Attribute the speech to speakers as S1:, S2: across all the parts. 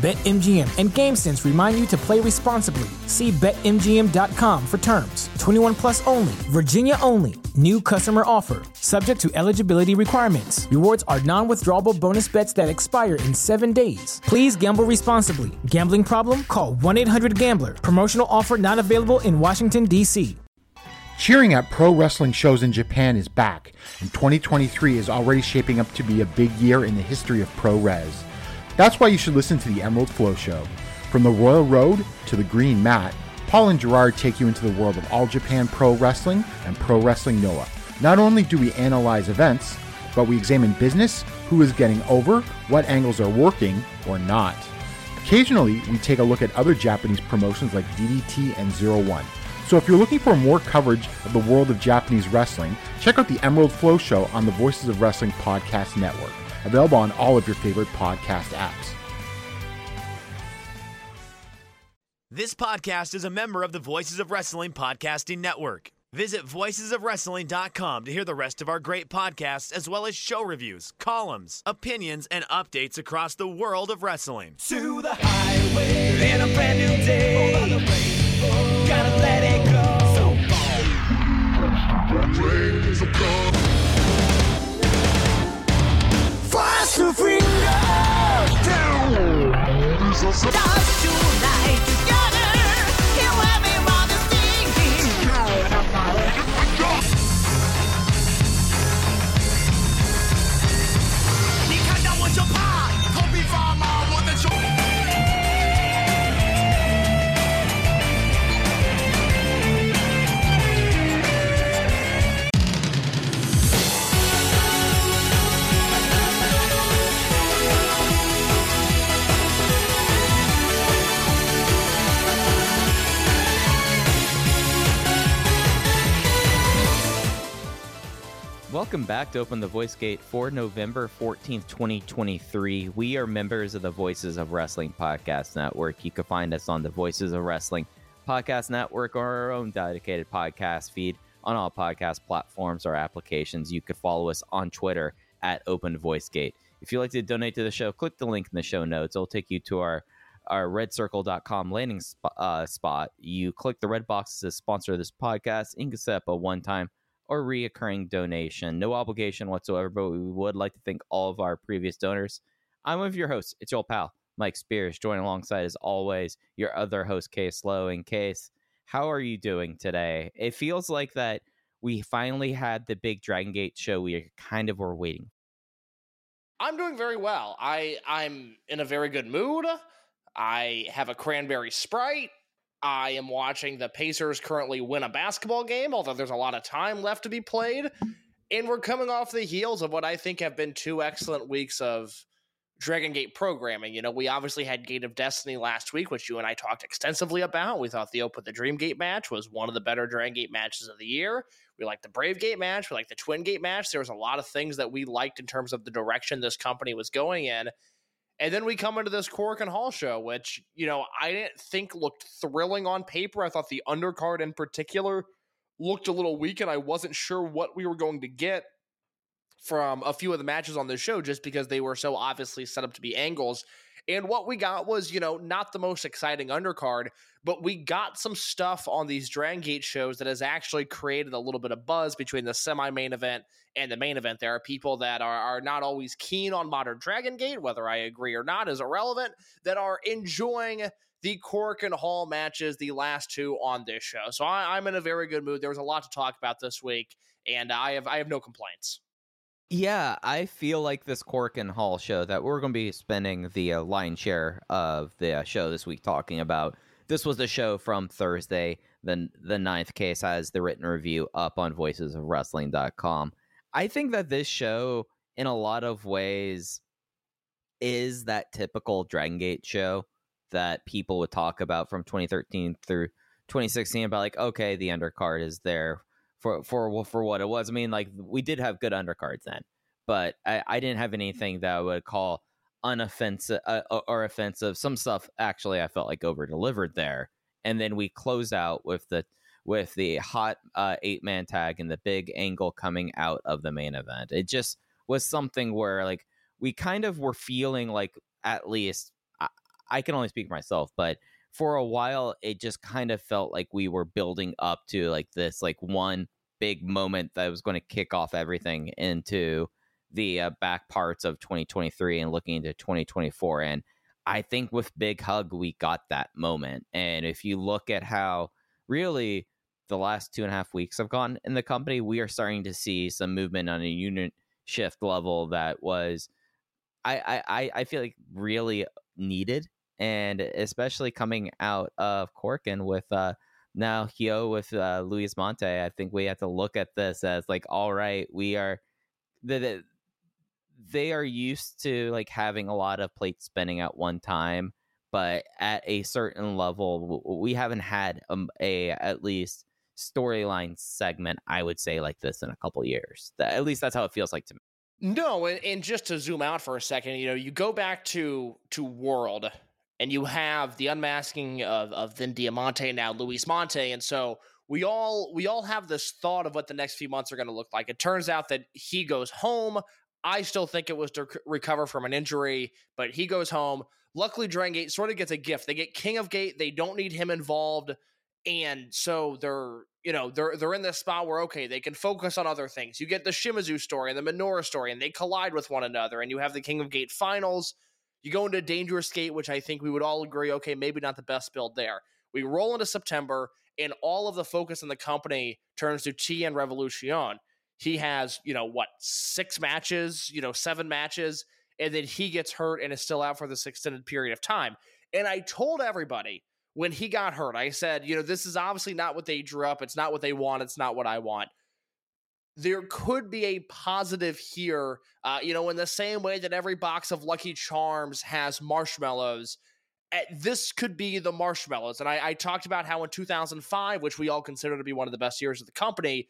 S1: BetMGM and GameSense remind you to play responsibly. See BetMGM.com for terms. 21 plus only, Virginia only. New customer offer, subject to eligibility requirements. Rewards are non withdrawable bonus bets that expire in seven days. Please gamble responsibly. Gambling problem? Call 1 800 Gambler. Promotional offer not available in Washington, D.C.
S2: Cheering at pro wrestling shows in Japan is back, and 2023 is already shaping up to be a big year in the history of pro res. That's why you should listen to the Emerald Flow Show. From the Royal Road to the Green Mat, Paul and Gerard take you into the world of All Japan Pro Wrestling and Pro Wrestling Noah. Not only do we analyze events, but we examine business, who is getting over, what angles are working or not. Occasionally, we take a look at other Japanese promotions like DDT and Zero One. So if you're looking for more coverage of the world of Japanese wrestling, check out the Emerald Flow Show on the Voices of Wrestling Podcast Network, available on all of your favorite podcast apps.
S3: This podcast is a member of the Voices of Wrestling Podcasting Network. Visit voicesofwrestling.com to hear the rest of our great podcasts, as well as show reviews, columns, opinions, and updates across the world of wrestling.
S4: to the highway in a brand new day. Gotta let it go. Fast to finger down. Tonight together.
S5: Welcome back to Open the Voice Gate for November 14th, 2023. We are members of the Voices of Wrestling Podcast Network. You can find us on the Voices of Wrestling Podcast Network or our own dedicated podcast feed on all podcast platforms or applications. You could follow us on Twitter at Open Voice Gate. If you'd like to donate to the show, click the link in the show notes. It'll take you to our our redcircle.com landing sp- uh, spot. You click the red box to sponsor this podcast. You can set up a one time or reoccurring donation. No obligation whatsoever, but we would like to thank all of our previous donors. I'm one of your hosts. It's your old pal, Mike Spears, joining alongside, as always, your other host, Case Lowe. And Case, how are you doing today? It feels like that we finally had the big Dragon Gate show we kind of were waiting.
S6: I'm doing very well. I I'm in a very good mood. I have a cranberry sprite. I am watching the Pacers currently win a basketball game, although there's a lot of time left to be played. And we're coming off the heels of what I think have been two excellent weeks of Dragon Gate programming. You know, we obviously had Gate of Destiny last week, which you and I talked extensively about. We thought the Open the Dream Gate match was one of the better Dragon Gate matches of the year. We liked the Brave Gate match. We liked the Twin Gate match. There was a lot of things that we liked in terms of the direction this company was going in. And then we come into this Korakuen Hall show, which, you know, I didn't think looked thrilling on paper. I thought the undercard in particular looked a little weak, and I wasn't sure what we were going to get from a few of the matches on this show just because they were so obviously set up to be angles. And what we got was, you know, not the most exciting undercard, but we got some stuff on these Dragon Gate shows that has actually created a little bit of buzz between the semi main event and the main event. There are people that are, are not always keen on modern Dragon Gate, whether I agree or not is irrelevant, that are enjoying the Korakuen Hall matches, the last two on this show. So I, I'm in a very good mood. There was a lot to talk about this week, and I have I have no complaints.
S5: Yeah, I feel like this Korakuen Hall show that we're going to be spending the uh, lion's share of the uh, show this week talking about. This was the show from Thursday the the ninth case has the written review up on voicesofwrestling.com. I think that this show, in a lot of ways, is that typical Dragon Gate show that people would talk about from 2013 through 2016 about like, okay, the undercard is there for for for what it was. I mean, like we did have good undercards then, but I, I didn't have anything that I would call unoffensive uh, or offensive. Some stuff actually I felt like over delivered there, and then we close out with the with the hot uh, eight man tag and the big angle coming out of the main event. It just was something where like we kind of were feeling like at least I, I can only speak for myself, but for a while it just kind of felt like we were building up to like this like one big moment that was going to kick off everything into the uh, back parts of 2023 and looking into 2024 and i think with big hug we got that moment and if you look at how really the last two and a half weeks have gone in the company we are starting to see some movement on a unit shift level that was i i i feel like really needed and especially coming out of Korakuen with uh, now Hyo with uh, Luis Mante, I think we have to look at this as like, all right, we are the, the they are used to like having a lot of plates spinning at one time, but at a certain level, we haven't had um, a at least storyline segment. I would say like this in a couple years. That, at least that's how it feels like to me.
S6: No, and, and just to zoom out for a second, you know, you go back to to World and you have the unmasking of of then Diamante now Luis Mante, and so we all we all have this thought of what the next few months are going to look like. It turns out that he goes home. I still think it was to recover from an injury, but he goes home. Luckily, Dragon Gate sort of gets a gift. They get King of Gate. They don't need him involved, and so they're you know they're they're in this spot where okay they can focus on other things. You get the Shimizu story and the Minoura story, and they collide with one another, and you have the King of Gate finals you go into Dangerous Gate, which I think we would all agree, okay, maybe not the best build there. We roll into September, and all of the focus in the company turns to Tien Revolution. He has, you know, what, six matches, you know, seven matches, and then he gets hurt and is still out for this extended period of time. And I told everybody when he got hurt, I said, you know, this is obviously not what they drew up. It's not what they want. It's not what I want there could be a positive here. Uh, you know, in the same way that every box of Lucky Charms has marshmallows, eh, this could be the marshmallows. And I, I, talked about how in 2005, which we all consider to be one of the best years of the company,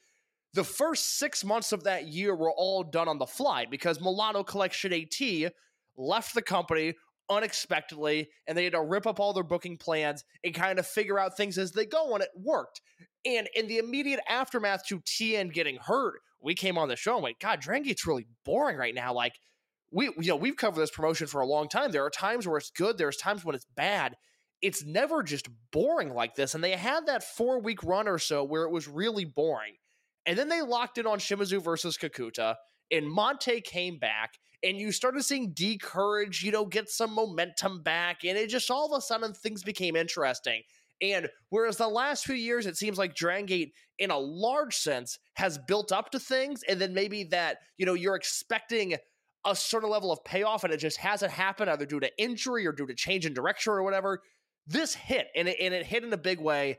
S6: the first six months of that year were all done on the fly because Milano Collection AT left the company unexpectedly and they had to rip up all their booking plans and kind of figure out things as they go and it worked and in the immediate aftermath to Tien getting hurt, we came on the show and went, God, Dragon Gate's really boring right now. Like, we, you know, we've covered this promotion for a long time. There are times where it's good, there's times when it's bad. It's never just boring like this. And they had that four week run or so where it was really boring. And then they locked in on Shimizu versus Kikuta, and Mante came back, and you started seeing D'Courage, you know, get some momentum back. And it just all of a sudden things became interesting. And whereas the last few years, it seems like Dragon Gate, in a large sense, has built up to things, and then maybe that, you know, you're expecting a certain level of payoff and it just hasn't happened, either due to injury or due to change in direction or whatever. This hit, and it, and it hit in a big way.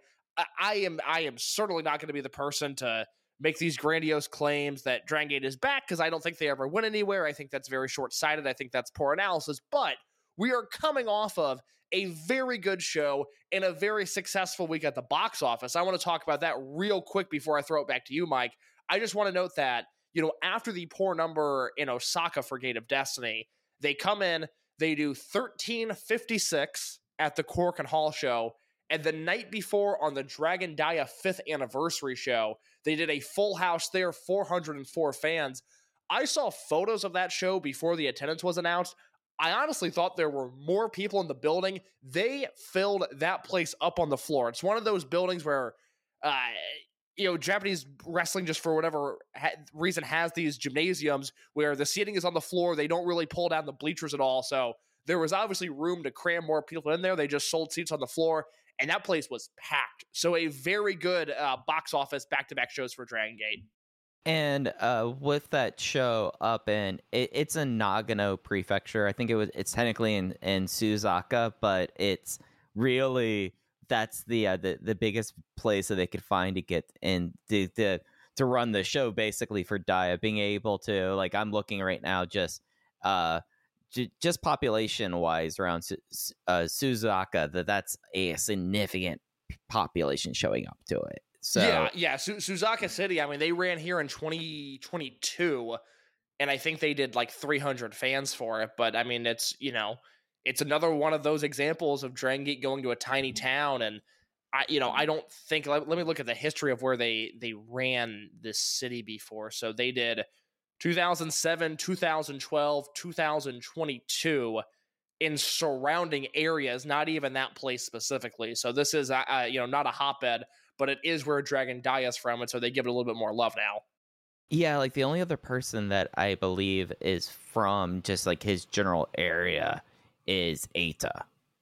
S6: I, am I am certainly not going to be the person to make these grandiose claims that Dragon Gate is back because I don't think they ever went anywhere. I think that's very short sighted. I think that's poor analysis. But we are coming off of a very good show and a very successful week at the box office. I want to talk about that real quick before I throw it back to you, Mike. I just want to note that, you know, after the poor number in Osaka for Gate of Destiny, they come in, they do 1356 at the Korakuen Hall show. And the night before on the Dragon Dia fifth anniversary show, they did a full house there, 404 fans. I saw photos of that show before the attendance was announced. I honestly thought there were more people in the building. They filled that place up on the floor. It's one of those buildings where, uh, you know, Japanese wrestling just for whatever ha- reason has these gymnasiums where the seating is on the floor. They don't really pull down the bleachers at all. So there was obviously room to cram more people in there. They just sold seats on the floor, and that place was packed. So a very good uh, box office back to back shows for Dragon Gate.
S5: And uh, with that show up in, it, it's in Nagano Prefecture. I think it was. It's technically in in Suzaka, but it's really that's the uh, the the biggest place that they could find to get in to, to to run the show basically for Dia being able to like I'm looking right now just uh j- just population wise around uh, Suzaka that that's a significant population showing up to it. So
S6: yeah, yeah. Su- Suzaka City. I mean, they ran here in 2022, and I think they did like 300 fans for it. But I mean, it's you know, it's another one of those examples of Dragon Gate going to a tiny town, and I, you know, I don't think. Let, let me look at the history of where they they ran this city before. So they did 2007, 2012, 2022 in surrounding areas, not even that place specifically. So this is, uh, uh, you know, not a hotbed, but it is where Dragon Dia is from, and so they give it a little bit more love now.
S5: Yeah, like the only other person that I believe is from just like his general area is Eita.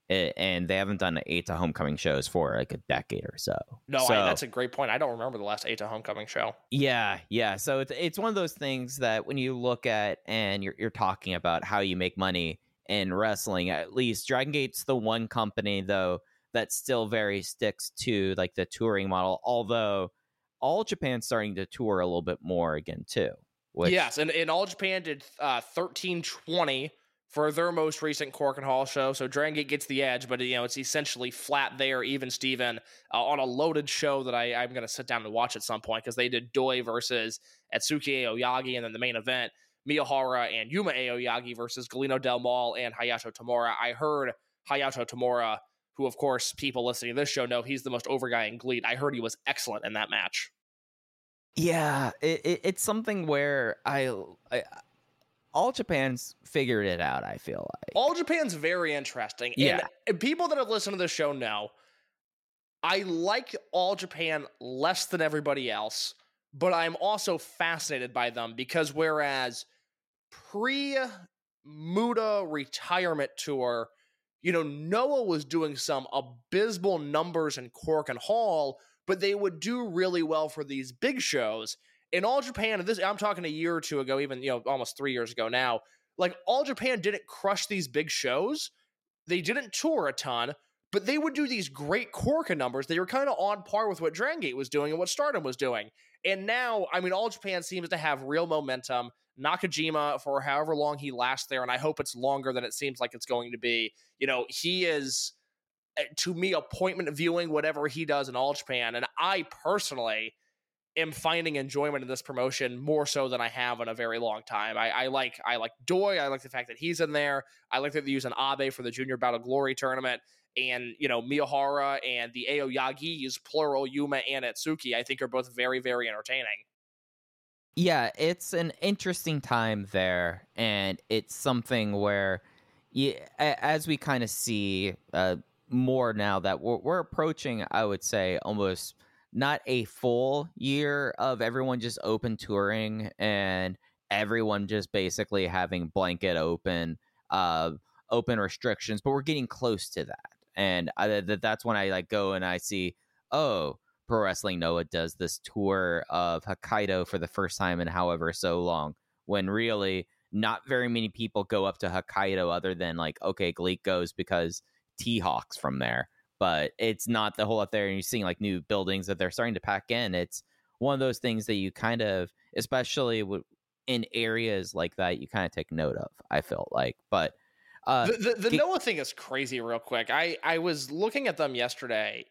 S5: And they haven't done Eita homecoming shows for like a decade or so.
S6: No,
S5: so,
S6: I, that's a great point. I don't remember the last Eita homecoming show.
S5: Yeah, yeah. So it's it's one of those things that when you look at and you're you're talking about how you make money in wrestling, at least Dragon Gate's the one company though that still very sticks to like the touring model, although all Japan's starting to tour a little bit more again too. Which,
S6: yes, and, All Japan did uh, thirteen twenty for their most recent Korakuen Hall show. So Dragon Gate gets the edge, but you know it's essentially flat there, even Steven, uh, on a loaded show that I, I'm going to sit down and watch at some point because they did Doi versus Atsuki Aoyagi, and then the main event Miyahara and Yuma Aoyagi versus Galeno Del Mal and Hayato Tamura. I heard Hayato Tamura, who of course people listening to this show know he's the most over guy in GLEAT. I heard he was excellent in that match.
S5: Yeah, it, it, it's something where I, I all Japan's figured it out. I feel like
S6: all Japan's very interesting.
S5: Yeah,
S6: and people that have listened to the show know I like All Japan less than everybody else, but I'm also fascinated by them because whereas pre Muto retirement tour, you know, Noah was doing some abysmal numbers in Korakuen Hall, but they would do really well for these big shows in all Japan, And this I'm talking a year or two ago, even you know almost three years ago now. Like all Japan didn't crush these big shows. They didn't tour a ton, but they would do these great Korakuen numbers. They were kind of on par with what Drangate was doing and what Stardom was doing. And now, I mean, all Japan seems to have real momentum. Nakajima for however long he lasts there, and I hope it's longer than it seems like it's going to be. You know, he is eh, to me appointment viewing whatever he does in all Japan, and I personally am finding enjoyment in this promotion more so than I have in a very long time. I, I like I like Doi. I like the fact that he's in there. I like that they use an Abe for the Junior Battle Glory tournament. And you know Miyahara and the Aoyagis, plural Yuma and Atsuki, I think are both very very entertaining.
S5: Yeah, it's an interesting time there, and it's something where, yeah, as we kind of see uh, more now that we're, we're approaching, I would say almost not a full year of everyone just open touring and everyone just basically having blanket open uh open restrictions but we're getting close to that and I, that's when i like go and i see oh pro wrestling noah does this tour of hokkaido for the first time in however so long when really not very many people go up to hokkaido other than like okay GLEAT goes because t-hawks from there but it's not the whole up there and you're seeing like new buildings that they're starting to pack in it's one of those things that you kind of especially in areas like that you kind of take note of i felt like but uh
S6: the, the, the noah thing is crazy real quick i i was looking at them yesterday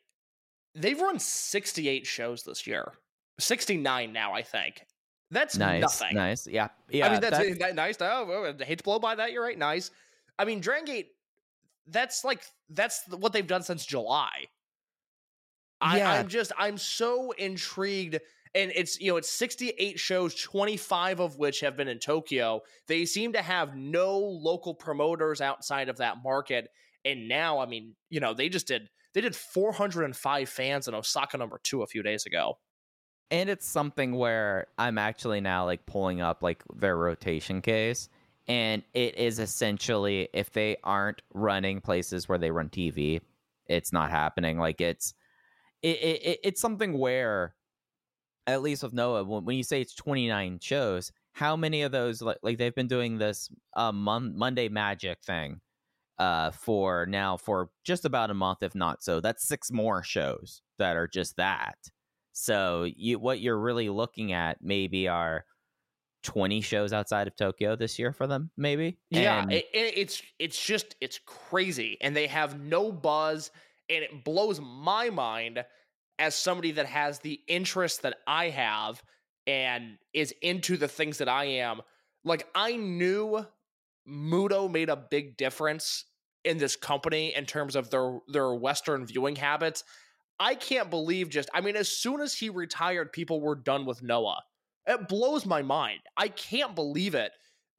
S6: they've run 68 shows this year 69 now i think that's
S5: nice
S6: nothing
S5: nice yeah yeah
S6: i mean that's, that's that, nice oh, I hate to blow by that you're right nice i mean Dragon Gate that's like that's what they've done since July. Yeah. I, I'm just I'm so intrigued. And it's you know it's 68 shows, 25 of which have been in Tokyo. They seem to have no local promoters outside of that market. And now, I mean, you know, they just did they did 405 fans in Osaka number two a few days ago.
S5: And it's something where I'm actually now like pulling up like their rotation case and it is essentially if they aren't running places where they run TV, it's not happening. Like it's it, it it's something where at least with Noah, when you say it's 29 shows, how many of those like, like they've been doing this uh, mon- Monday Magic thing uh, for now for just about a month, if not so. That's six more shows that are just that. So you what you're really looking at maybe are 20 shows outside of Tokyo this year for them, maybe.
S6: Yeah,
S5: And-
S6: it, it- it's it's just it's crazy, and they have no buzz, and it blows my mind as somebody that has the interest that I have and is into the things that I am. Like I knew Muto made a big difference in this company in terms of their their Western viewing habits. I can't believe just I mean, as soon as he retired, people were done with Noah. It blows my mind. I can't believe it.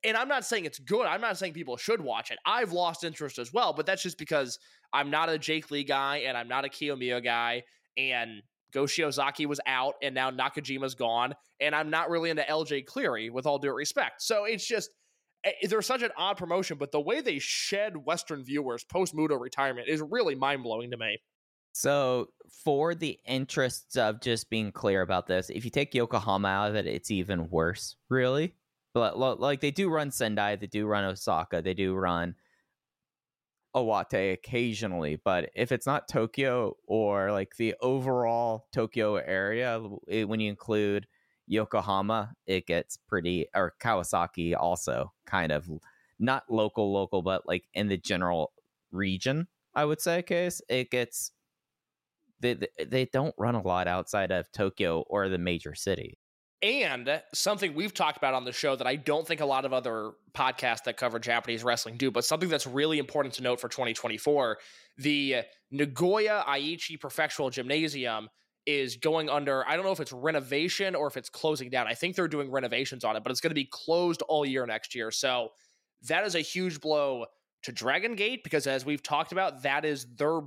S6: And I'm not saying it's good. I'm not saying people should watch it. I've lost interest as well, but that's just because I'm not a Jake Lee guy and I'm not a Kiyomiya guy. And Go Shiozaki was out and now Nakajima's gone. And I'm not really into LJ Cleary with all due respect. So it's just, eh, they're such an odd promotion, but the way they shed Western viewers post Muto retirement is really mind blowing to me.
S5: So, for the interests of just being clear about this, if you take Yokohama out of it, it's even worse, really. But like they do run Sendai, they do run Osaka, they do run Owate occasionally. But if it's not Tokyo or like the overall Tokyo area, it, when you include Yokohama, it gets pretty, or Kawasaki also kind of not local, local, but like in the general region, I would say, case it gets they- they don't run a lot outside of Tokyo or the major city.
S6: And something we've talked about on the show that I don't think a lot of other podcasts that cover Japanese wrestling do, but something that's really important to note for 2024 the Nagoya Aichi Prefectural Gymnasium is going under, I don't know if it's renovation or if it's closing down. I think they're doing renovations on it, but it's going to be closed all year next year. So that is a huge blow to Dragon Gate because, as we've talked about, that is their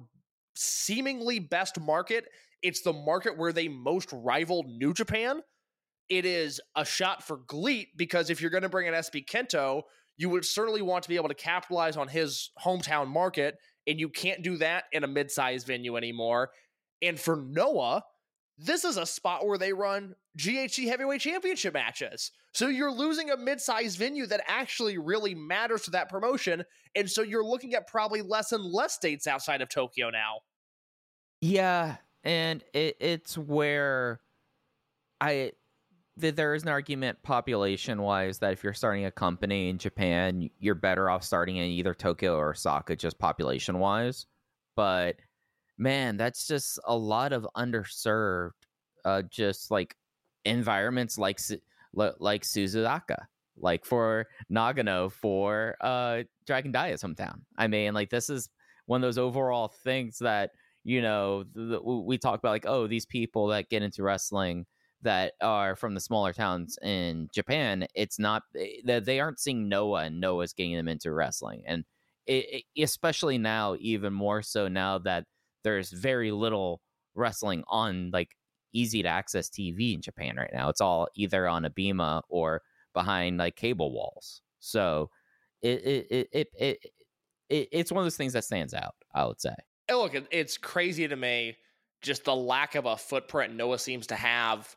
S6: seemingly best market. It's the market where they most rival New Japan it is a shot for GLEAT because if you're going to bring an SB Kento, you would certainly want to be able to capitalize on his hometown market, and you can't do that in a mid-sized venue anymore. And for Noah, this is a spot where they run GHC heavyweight championship matches. So you're losing a mid-sized venue that actually really matters to that promotion, and so you're looking at probably less and less dates outside of Tokyo now.
S5: Yeah, and it, it's where I th- there is an argument population wise that if you're starting a company in Japan, you're better off starting in either Tokyo or Osaka just population wise. But man, that's just a lot of underserved uh just like environments like like Suzaka. Like for Nagano for uh Dragon Dia's hometown. I mean, like this is one of those overall things that you know th- th- we talk about like oh these people that get into wrestling that are from the smaller towns in Japan, it's not eh, that they aren't seeing Noah and Noah's getting them into wrestling, and it, it- especially now, even more so now that there's very little wrestling on like easy to access TV in Japan right now. It's all either on Abema or behind like cable walls. So it it it it, it, it it's one of those things that stands out. I would say.
S6: And look, it's crazy to me just the lack of a footprint Noah seems to have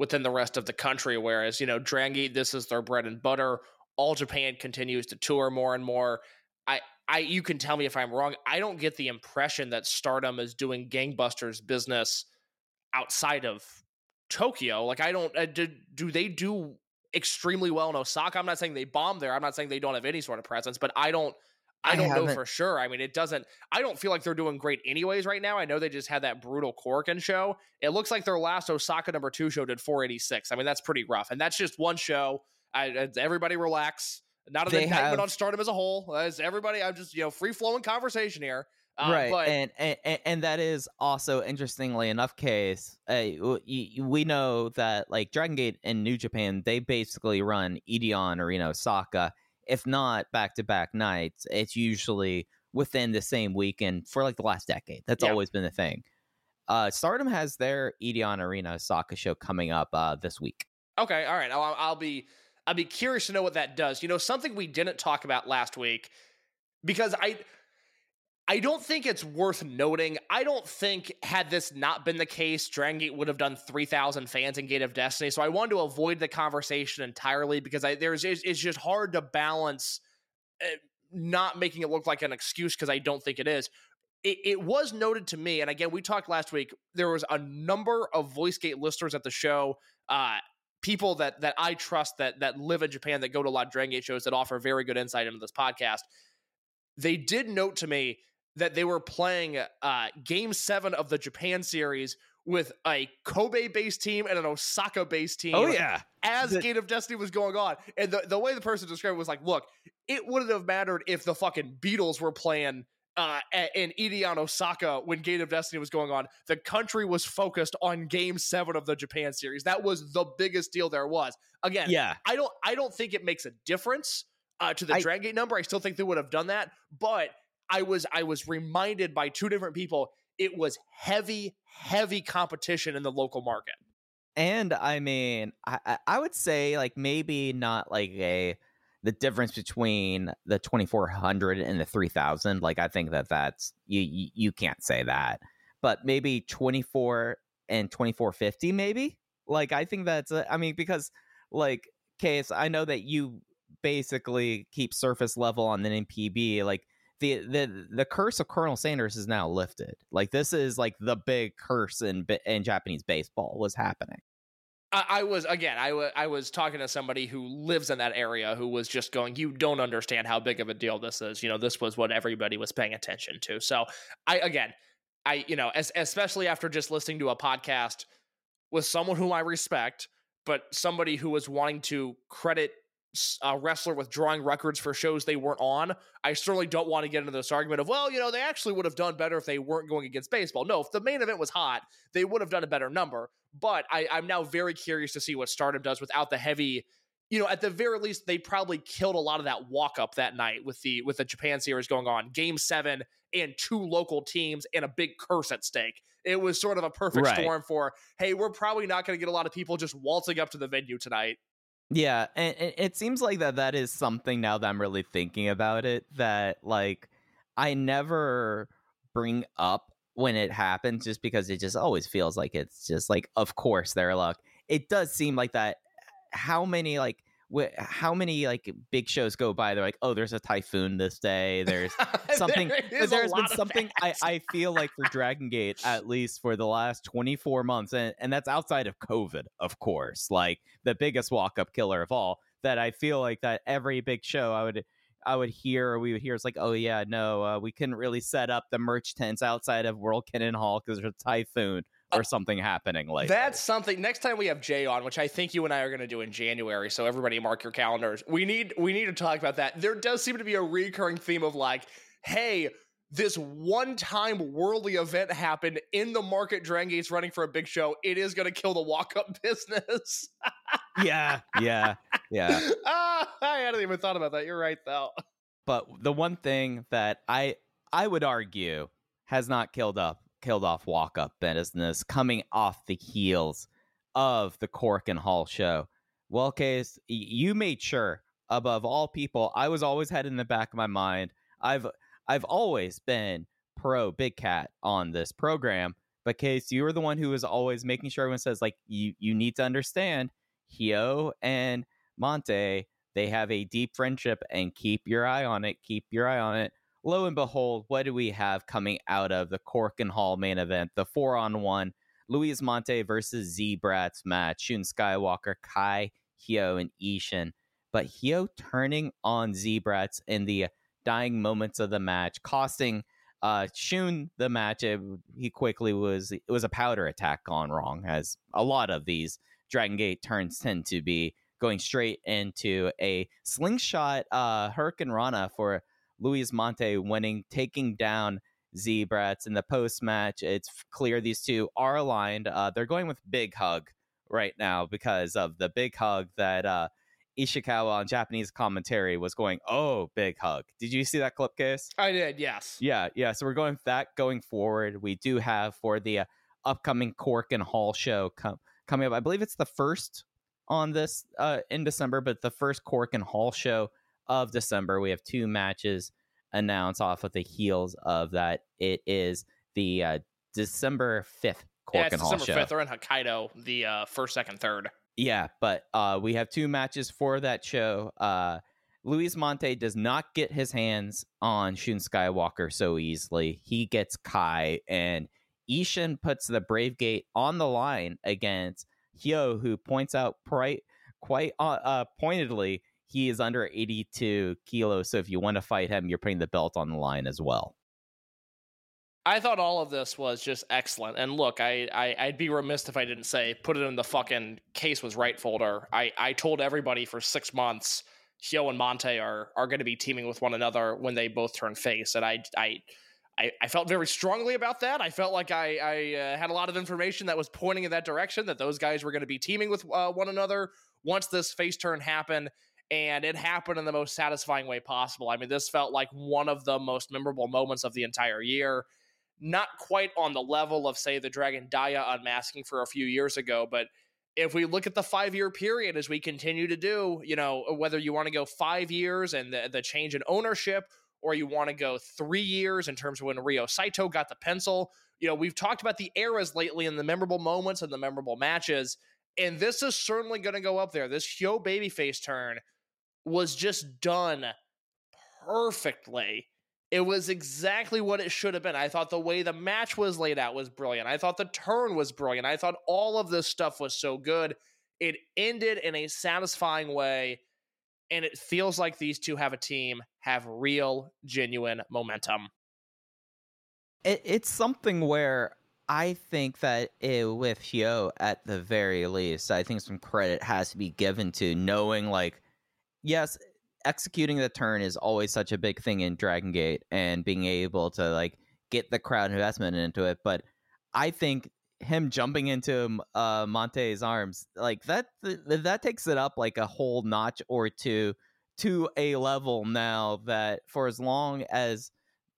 S6: within the rest of the country. Whereas, you know, Drangi, this is their bread and butter. All Japan continues to tour more and more. I, I, you can tell me if I'm wrong. I don't get the impression that Stardom is doing gangbusters business outside of Tokyo. Like, I don't. Uh, do, do they do extremely well in Osaka? I'm not saying they bomb there. I'm not saying they don't have any sort of presence, but I don't. I
S5: I
S6: don't know for sure. I mean, it doesn't. I don't feel like they're doing great anyways right now. I know they just had that brutal Korakuen show. It looks like their last Osaka number two show did 486. I mean, that's pretty rough, and that's just one show. I, I- everybody relax. Not an indictment
S5: have-
S6: on Stardom as a whole. As everybody, I'm just you know free flowing conversation here. Uh,
S5: right
S6: but
S5: and, and and that is also interestingly enough case uh, we know that like dragon gate and new japan they basically run Edion arena osaka if not back-to-back nights it's usually within the same weekend for like the last decade that's
S6: Yeah.
S5: always been the thing uh stardom has their Edion arena osaka show coming up uh this week
S6: Okay, all right. I'll, I'll be I'll be curious to know what that does. You know, something we didn't talk about last week because I I don't think it's worth noting. I don't think had this not been the case, Dragon Gate would have done three thousand fans in Gate of Destiny. So I wanted to avoid the conversation entirely because I there's it's, it's just hard to balance. Uh, not making it look like an excuse because I don't think it is. It, it was noted to me, and again, we talked last week. There was a number of VoiceGate listeners at the show, uh, people that that I trust that that live in Japan that go to a lot of Dragon Gate shows that offer very good insight into this podcast. They did note to me that they were playing uh, Game Seven of the Japan series with a Kobe based team and an Osaka based team.
S5: Oh yeah,
S6: as
S5: The-
S6: Gate of Destiny was going on. And the, the way the person described it was like, look, it wouldn't have mattered if the fucking Beatles were playing uh, in Edion, Osaka when Gate of Destiny was going on. The country was focused on Game Seven of the Japan series. That was the biggest deal there was. Again,
S5: yeah.
S6: I don't I don't think it makes a difference uh, to the
S5: I-
S6: Dragon Gate number. I still think they would have done that, but I was I was reminded by two different people it was heavy heavy competition in the local market.
S5: And I mean, I, I- would say like maybe not like a the difference between the 2400 and the 3000 like i think that that's you, you can't say that but maybe 24 and 2450 maybe like i think that's a, i mean because like case i know that you basically keep surface level on the npb like the the the curse of colonel sanders is now lifted like this is like the big curse in in japanese baseball was happening
S6: I, I was again. I wa- I was talking to somebody who lives in that area who was just going, "You don't understand how big of a deal this is." You know, this was what everybody was paying attention to. So, I again, I you know, as, especially after just listening to a podcast with someone whom I respect, but somebody who was wanting to credit a wrestler with drawing records for shows they weren't on. I certainly don't want to get into this argument of, well, you know, they actually would have done better if they weren't going against baseball. No, if the main event was hot, they would have done a better number. But I, I'm now very curious to see what Stardom does without the heavy. You know, at the very least, they probably killed a lot of that walk up that night with the with the Japan series going on, Game Seven, and two local teams and a big curse at stake. It was sort of a perfect
S5: Right.
S6: storm for, hey, we're probably not going to get a lot of people just waltzing up to the venue tonight.
S5: Yeah, and and it seems like that that is something now that I'm really thinking about it that like I never bring up when it happens just because it just always feels like it's just like of course their luck. It does seem like that how many like wh- how many like big shows go by? They're like oh there's a typhoon this day. There's something
S6: There
S5: there's been something I. I feel like for Dragon Gate at least for the last 24 months and, and that's outside of COVID of course like the biggest walk up killer of all that I feel like that every big show I would I would hear or we would hear it's like oh yeah no uh, we couldn't really set up the merch tents outside of World Kinen Hall because there's a typhoon or something happening like
S6: That's something. Next time we have Jay on, which I think you and I are going to do in January, so everybody mark your calendars. We need we need to talk about that. There does seem to be a recurring theme of like, hey, this one time worldly event happened in the market. Dragon Gate's running for a big show. It is going to kill the walk up business.
S5: yeah yeah yeah
S6: ah, I hadn't even thought about that. You're right, though.
S5: but the one thing that I I would argue has not killed up killed off walk up business coming off the heels of the Korakuen Hall show. Well, case you made sure above all people, I was always had in the back of my mind. I've I've always been pro Big Cat on this program, but case you were the one who was always making sure everyone says like you you need to understand Hyo and Mante they have a deep friendship and keep your eye on it. Keep your eye on it. Lo and behold, what do we have coming out of the Korakuen Hall main event? The four on one Luis Mante versus Z Brats match. Shun Skywalker, Kai, Hyo, and Ishin. But Hyo turning on Z Brats in the dying moments of the match, costing uh Shun the match. It, he quickly was it was a powder attack gone wrong, as a lot of these Dragon Gate turns tend to be going straight into a slingshot uh Hurricane Rana for Luis Mante winning, taking down Z Brats in the post match. It's clear these two are aligned. Uh, they're going with Big Hug right now because of the big hug that uh, Ishikawa on Japanese commentary was going, Oh, big hug. Did you see that clip case?
S6: I did, yes.
S5: Yeah, yeah. So we're going with that going forward. We do have for the uh, upcoming Korakuen Hall show com- coming up. I believe it's the first on this uh, in December, but the first Korakuen Hall show of December. We have two matches announced off of the heels of that. It is the uh, December fifth Cork
S6: yeah, it's
S5: and Hall
S6: December
S5: show.
S6: 5th. They're in Hokkaido, the uh, first, second, third.
S5: Yeah, but uh, we have two matches for that show. Uh, Luis Mante does not get his hands on Shun Skywalker so easily. He gets Kai, and Ishin puts the Brave Gate on the line against Hyo, who points out quite, quite uh, uh, pointedly he is under 82 kilos. So if you want to fight him, you're putting the belt on the line as well.
S6: I thought all of this was just excellent. And look, I, I would be remiss if I didn't say put it in the fucking case was right folder. I I told everybody for six months Hyo and Mante are are going to be teaming with one another when they both turn face, and I I. I, I felt very strongly about that. I felt like I, I uh, had a lot of information that was pointing in that direction that those guys were going to be teaming with uh, one another once this face turn happened and it happened in the most satisfying way possible. I mean, this felt like one of the most memorable moments of the entire year. Not quite on the level of, say, the Dragon Dia unmasking for a few years ago, but if we look at the five year period as we continue to do, you know, uh, whether you want to go five years and the, the change in ownership, or you want to go three years in terms of when Ryo Saito got the pencil, you know, we've talked about the eras lately and the memorable moments and the memorable matches. And this is certainly going to go up there. This Hyo babyface turn was just done perfectly. It was exactly what it should have been. I thought the way the match was laid out was brilliant. I thought the turn was brilliant. I thought all of this stuff was so good. It ended in a satisfying way, and it feels like these two have a team, have real, genuine momentum.
S5: It, it's something where I think that it, with Hyo, at the very least, I think some credit has to be given to knowing, like, yes, executing the turn is always such a big thing in Dragon Gate and being able to like get the crowd investment into it. But I think him jumping into uh, Mante's arms like that that takes it up like a whole notch or two to a level now that for as long as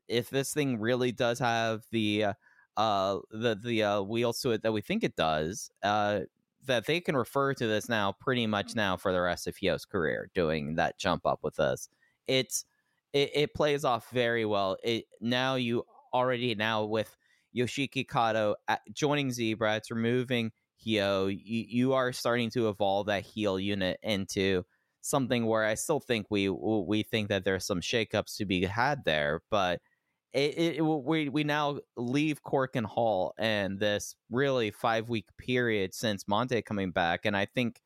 S5: if this thing really does have the uh, uh the the uh, wheels to it that we think it does uh that they can refer to this now pretty much now for the rest of Hyo's career, doing that jump up with us. It's it, it plays off very well. It now you already now with Yoshiki Kato at, joining Zebra, it's removing Hyo. You, you are starting to evolve that heel unit into something where I still think we we think that there's some shakeups to be had there, but it, it, we we now leave Korakuen Hall and this really five week period since Mante coming back, and I think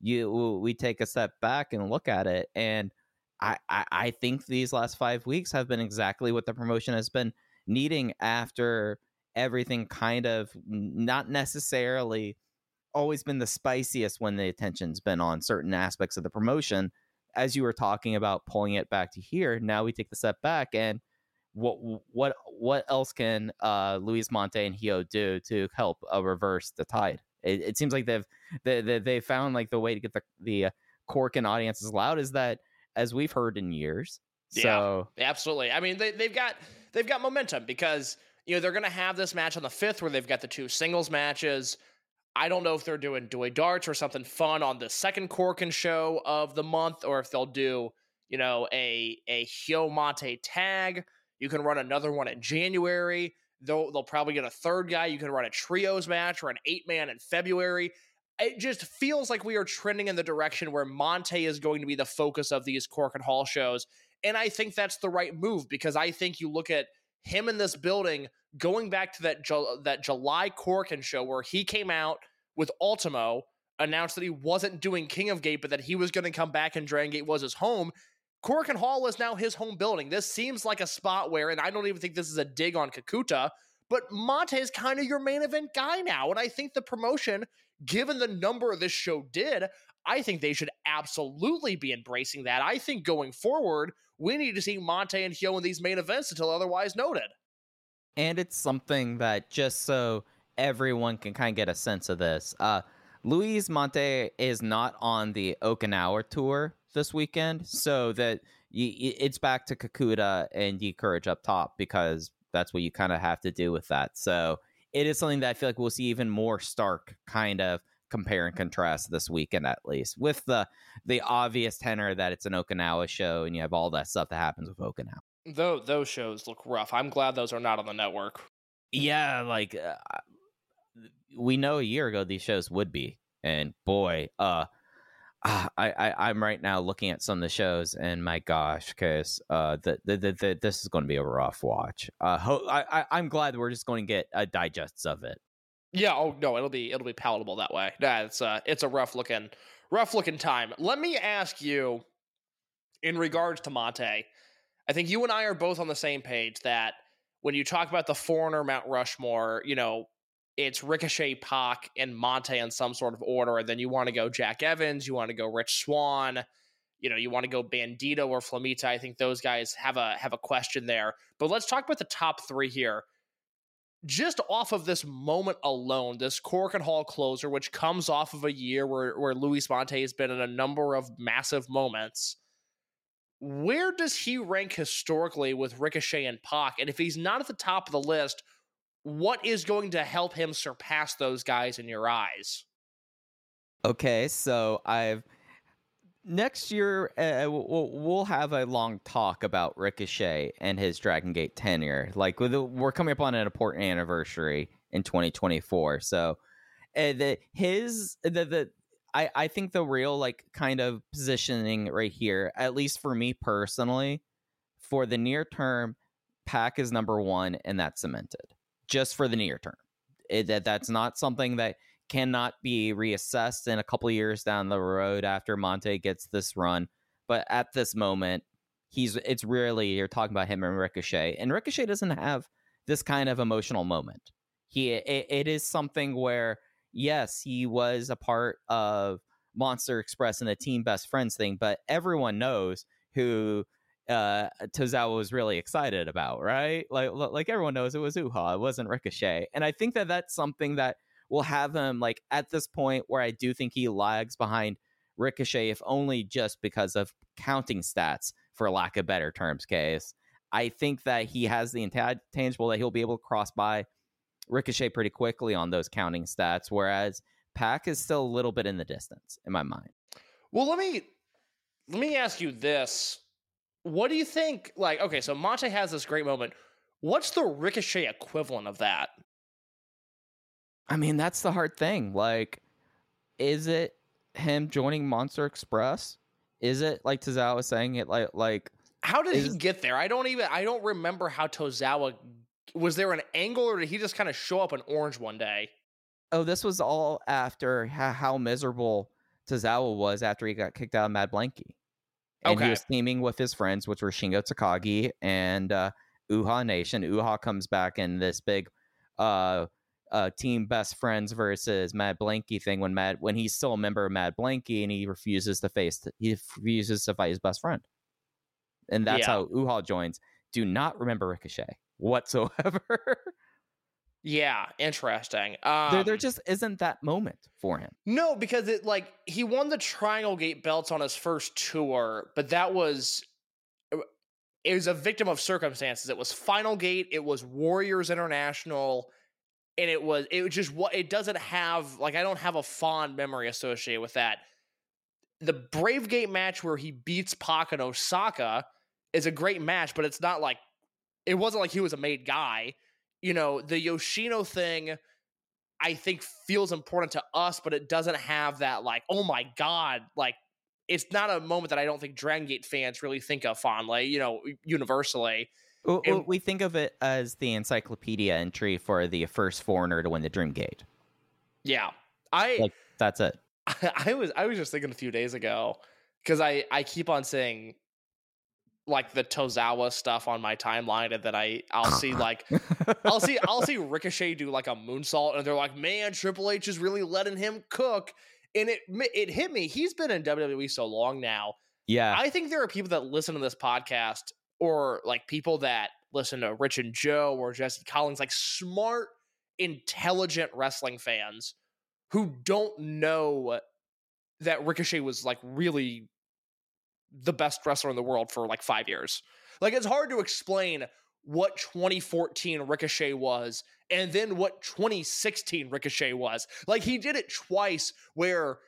S5: you we take a step back and look at it, and I, I I think these last five weeks have been exactly what the promotion has been needing after everything kind of not necessarily always been the spiciest when the attention's been on certain aspects of the promotion. As you were talking about pulling it back to here, now we take the step back and what what what else can uh, Luis Mante and Hyo do to help uh, reverse the tide? It, it, seems like they've they, they, they found like the way to get the the uh, Korakuen audience as loud as that as we've heard in years. So
S6: yeah, absolutely. I mean, they they've got they've got momentum because you know they're going to have this match on the fifth where they've got the two singles matches. I don't know if they're doing Doi Darts or something fun on the second Korakuen show of the month, or if they'll do you know a a Hyo Mante tag you can run another one in January. They'll, they'll probably get a third guy. You can run a trios match or an eight man in February. It just feels like we are trending in the direction where Mante is going to be the focus of these Korakuen Hall shows. And I think that's the right move because I think you look at him in this building going back to that, Ju- that July Korakuen show where he came out with Ultimo, announced that he wasn't doing King of Gate, but that he was going to come back and Dragon Gate was his home. Korakuen Hall is now his home building. This seems like a spot where, and I don't even think this is a dig on Kikuta, but Mante is kind of your main event guy now. And I think the promotion, given the number this show did, I think they should absolutely be embracing that. I think going forward, we need to see Mante and Hyo in these main events until otherwise noted.
S5: And it's something that just so everyone can kind of get a sense of this. Uh, Luis Mante is not on the Okinawa tour this weekend, so that it's back to Kikuta and Courage up top because that's what you kind of have to do with that. So it is something that I feel like we'll see even more stark kind of compare and contrast this weekend at least with the the obvious tenor that it's an Okinawa show and you have all that stuff that happens with Okinawa.
S6: Though those shows look rough. I'm glad those are not on the network.
S5: Yeah, like uh, we know a year ago these shows would be, and boy, uh, uh, I, I I'm right now looking at some of the shows, and my gosh, because uh, the, the, the, the this is going to be a rough watch. Uh, ho- I, I I'm glad we're just going to get a digests of it.
S6: Yeah. Oh no, it'll be it'll be palatable that way. Yeah, it's a it's a rough looking rough looking time. Let me ask you, in regards to Mante, I think you and I are both on the same page that when you talk about the foreigner Mount Rushmore, you know, it's Ricochet, Pac, and Mante in some sort of order, and then you want to go Jack Evans, you want to go Rich Swann, you know, you want to go Bandido or Flamita. I think those guys have a have a question there. But let's talk about the top three here. Just off of this moment alone, this Korakuen Hall closer, which comes off of a year where where Luis Mante has been in a number of massive moments. Where does he rank historically with Ricochet and Pac? And if he's not at the top of the list, what is going to help him surpass those guys in your eyes?
S5: Okay, so I've next year uh, we'll, have a long talk about Ricochet and his Dragon Gate tenure. Like we're coming up on an important anniversary in 2024, so uh, the his the the I I think the real like kind of positioning right here, at least for me personally, for the near term, Pac is number one, and that's cemented just for the near term. It, that that's not something that cannot be reassessed in a couple years down the road after Mante gets this run. But at this moment, he's it's really you're talking about him and Ricochet, and Ricochet doesn't have this kind of emotional moment. He it, it is something where yes, he was a part of Monster Express and the team best friends thing, but everyone knows who uh Tozawa was really excited about, right? Like like everyone knows it was Uhaa, it wasn't Ricochet. And I think that that's something that will have him like at this point where I do think he lags behind Ricochet if only just because of counting stats for lack of better terms case. I think that he has the intangible that he'll be able to cross by Ricochet pretty quickly on those counting stats whereas Pac is still a little bit in the distance in my mind.
S6: Well, let me let me ask you this what do you think? Like, okay, so Mante has this great moment. What's the Ricochet equivalent of that?
S5: I mean, that's the hard thing. Like, is it him joining Monster Express? Is it like Tozawa was saying it like like
S6: how did is, he get there? I don't even I don't remember how Tozawa was there an angle or did he just kind of show up in orange one day?
S5: Oh, this was all after how, how miserable Tozawa was after he got kicked out of Mad Blankey and okay. he was teaming with his friends, which were Shingo Takagi and uh, Uhaa Nation. Uhaa comes back in this big uh, uh, team best friends versus Mad Blankey thing when Mad when he's still a member of Mad Blankey and he refuses to face he refuses to fight his best friend, and that's yeah. how Uhaa joins. Do not remember Ricochet whatsoever.
S6: Yeah, interesting. Um,
S5: there, there just isn't that moment for him.
S6: No, because it like he won the Triangle Gate belts on his first tour, but that was uh, it was a victim of circumstances. It was Final Gate, it was Warriors International, and it was it was just what it doesn't have like I don't have a fond memory associated with that. The Brave Gate match where he beats Pac and Osaka is a great match, but it's not like it wasn't like he was a made guy you know, the Yoshino thing, I think feels important to us, but it doesn't have that like, oh my god, like it's not a moment that I don't think Dragon Gate fans really think of fondly, you know, universally.
S5: Well, and, we think of it as the encyclopedia entry for the first foreigner to win the Dream Gate.
S6: Yeah, I
S5: like that's it.
S6: I, I was I was just thinking a few days ago because I I keep on saying like the Tozawa stuff on my timeline, and then I I'll see like I'll see I'll see Ricochet do like a moonsault, and they're like, man, Triple H is really letting him cook, and it it hit me. He's been in WWE so long now.
S5: Yeah,
S6: I think there are people that listen to this podcast, or like people that listen to Rich and Joe or Jesse Collins, like smart, intelligent wrestling fans who don't know that Ricochet was like really the best wrestler in the world for like five years. Like it's hard to explain what 2014 Ricochet was and then what 2016 Ricochet was. Like he did it twice where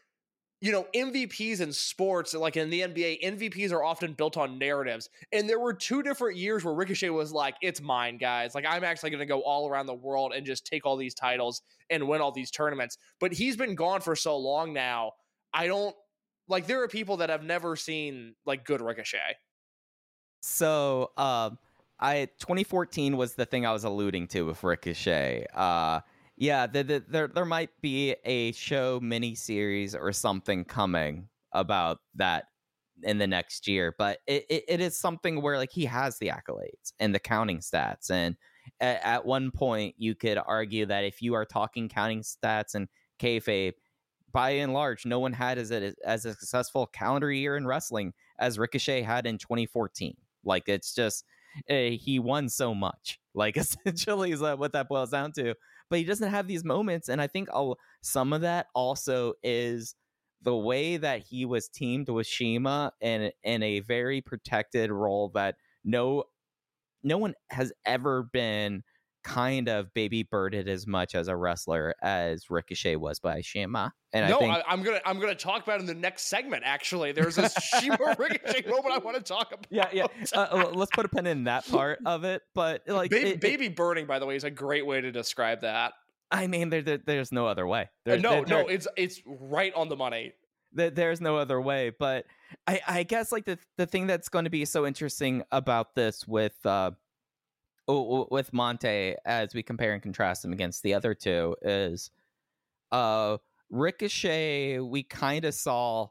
S6: you know, MVPs in sports, like in the NBA, MVPs are often built on narratives. And there were two different years where Ricochet was like, it's mine, guys. Like, I'm actually going to go all around the world and just take all these titles and win all these tournaments. But he's been gone for so long now. I don't Like there are people that have never seen like good Ricochet.
S5: So, um, I 2014 was the thing I was alluding to with Ricochet. Uh, yeah, the, the, there there might be a show mini series or something coming about that in the next year, but it, it, it is something where like he has the accolades and the counting stats, and at, at one point you could argue that if you are talking counting stats and kayfabe, by and large, no one had as a, as a successful calendar year in wrestling as Ricochet had in 2014. Like it's just uh, he won so much. Like essentially is what that boils down to. But he doesn't have these moments, and I think I'll, some of that also is the way that he was teamed with CIMA in in a very protected role that no no one has ever been kind of baby birded as much as a wrestler as Ricochet was by CIMA. And
S6: no,
S5: I think
S6: I, am gonna I'm gonna talk about it in the next segment. Actually, there's this CIMA Ricochet moment I want to talk about.
S5: yeah, yeah. Uh, let's put a pin in that part of it. But like,
S6: baby,
S5: it,
S6: baby burning, by the way, is a great way to describe that.
S5: I mean, there, there there's no other way.
S6: There,
S5: There-
S6: no,
S5: there-
S6: no, it's it's right on the money.
S5: Th- there's no other way but i i guess like the the thing that's going to be so interesting about this with uh with Mante as we compare and contrast him against the other two is uh ricochet we kind of saw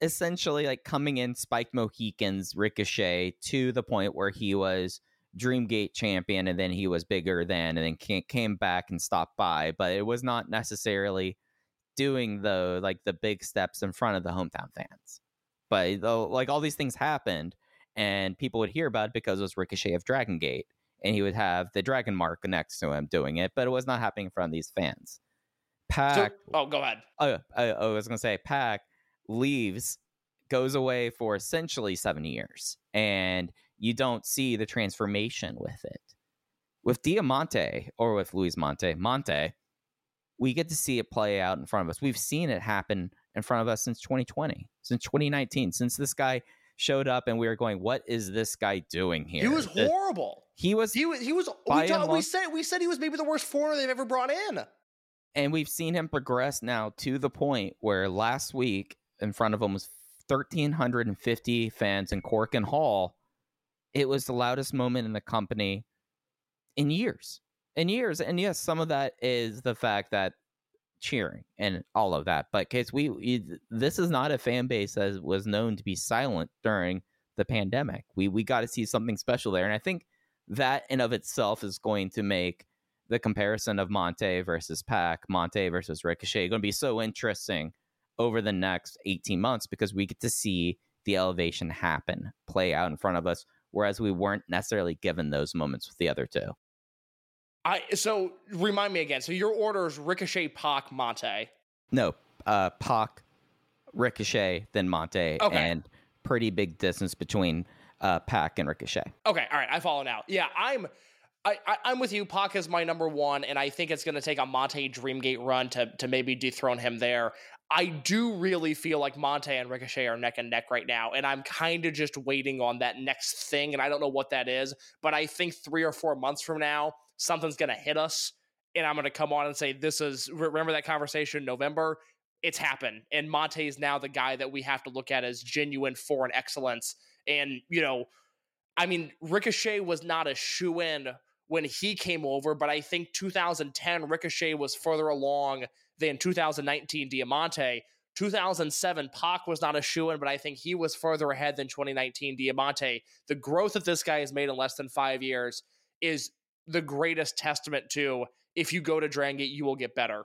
S5: essentially like coming in spike mohicans ricochet to the point where he was dreamgate champion and then he was bigger than and then came back and stopped by but it was not necessarily doing the like the big steps in front of the hometown fans. But like all these things happened and people would hear about it because it was Ricochet of Dragon Gate and he would have the dragon mark next to him doing it, but it was not happening in front of these fans.
S6: So, oh, go ahead.
S5: uh, I, I was gonna say Pac leaves, goes away for essentially seven years, and you don't see the transformation with it. With Diamante or with Luis Mante, Mante, we get to see it play out in front of us. We've seen it happen in front of us since 2020, since 2019, since this guy showed up and we were going, "What is this guy doing here?"
S6: He was
S5: The-
S6: horrible.
S5: he was
S6: He was he was. We,
S5: and
S6: we said we said he was maybe the worst foreigner they've ever brought in.
S5: and we've seen him progress now to the point where last week in front of him was 1350 fans in Korakuen Hall it was the loudest moment in the company in years in years and yes some of that is the fact that cheering and all of that but case we, we this is not a fan base that was known to be silent during the pandemic we we got to see something special there and i think that in of itself is going to make the comparison of Mante versus Pac, Mante versus Ricochet, going to be so interesting over the next 18 months because we get to see the elevation happen, play out in front of us, whereas we weren't necessarily given those moments with the other two.
S6: I so remind me again. So your order is Ricochet, Pac, Mante.
S5: No, uh, Pac, Ricochet, then Mante,
S6: Okay.
S5: and pretty big distance between uh, Pac and Ricochet.
S6: Okay, all right, I follow now. Yeah, I'm. I, I, I'm with you. Pac is my number one, and I think it's going to take a Mante Dreamgate run to to maybe dethrone him there. I do really feel like Mante and Ricochet are neck and neck right now, and I'm kind of just waiting on that next thing, and I don't know what that is, but I think three or four months from now, something's going to hit us, and I'm going to come on and say, "This is." Remember that conversation in November? It's happened, and Mante is now the guy that we have to look at as genuine foreign excellence, and you know. I mean, Ricochet was not a shoe in when he came over, but I think 2010 Ricochet was further along than 2019 Diamante. 2007 Pac was not a shoe in, but I think he was further ahead than 2019 Diamante. The growth that this guy has made in less than five years is the greatest testament to if you go to Dragon Gate, you will get better.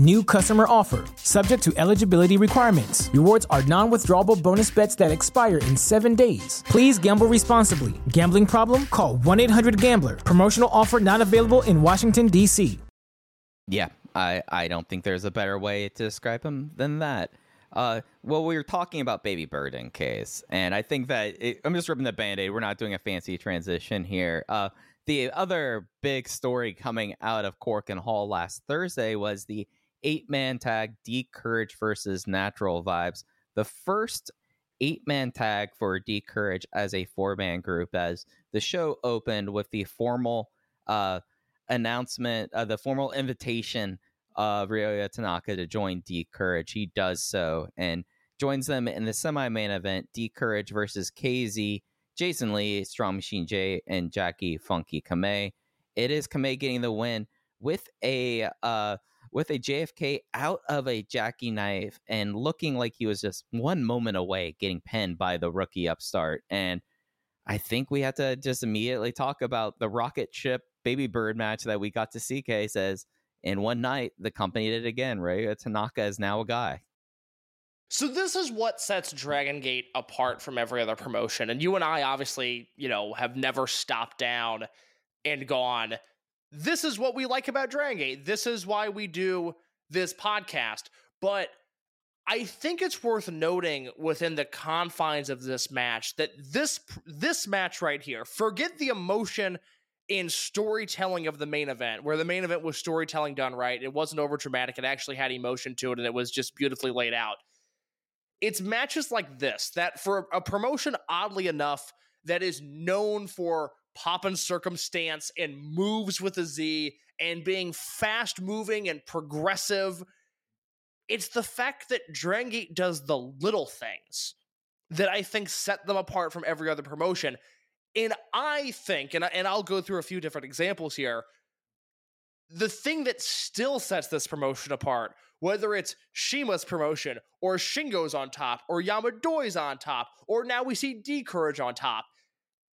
S1: New customer offer. Subject to eligibility requirements. Rewards are non withdrawable bonus bets that expire in seven days. Please gamble responsibly. Gambling problem? Call 1 800 Gambler. Promotional offer not available in Washington, D.C.
S5: Yeah, I, I don't think there's a better way to describe him than that. Uh, well, we were talking about Baby Bird in case, and I think that it, I'm just ripping the band aid. We're not doing a fancy transition here. Uh, the other big story coming out of Korakuen Hall last Thursday was the eight man tag D'Courage versus Natural Vibes. The first eight man tag for D'Courage as a four man group, as the show opened with the formal uh, announcement, uh, the formal invitation of Ryoya Tanaka to join D'Courage. He does so and joins them in the semi main event D'Courage versus KZ Jason Lee, Strong Machine J, and Jackie Funky Kamei. It is Kamei getting the win with a uh, with a JFK out of a Jackie knife and looking like he was just one moment away getting pinned by the rookie upstart. And I think we have to just immediately talk about the rocket ship baby bird match that we got to see. K says in one night the company did it again. Right, Tanaka is now a guy.
S6: So this is what sets Dragon Gate apart from every other promotion. And you and I obviously, you know, have never stopped down and gone, this is what we like about Dragon Gate. This is why we do this podcast. But I think it's worth noting within the confines of this match that this this match right here, forget the emotion in storytelling of the main event, where the main event was storytelling done right. It wasn't over dramatic. It actually had emotion to it and it was just beautifully laid out it's matches like this that for a promotion oddly enough that is known for pop and circumstance and moves with a Z and being fast moving and progressive. It's the fact that Dragon Gate does the little things that I think set them apart from every other promotion. And I think, and, I, and I'll go through a few different examples here, the thing that still sets this promotion apart whether it's CIMA's promotion or Shingo's on top or Yamadoi's on top or now we see D'courage on top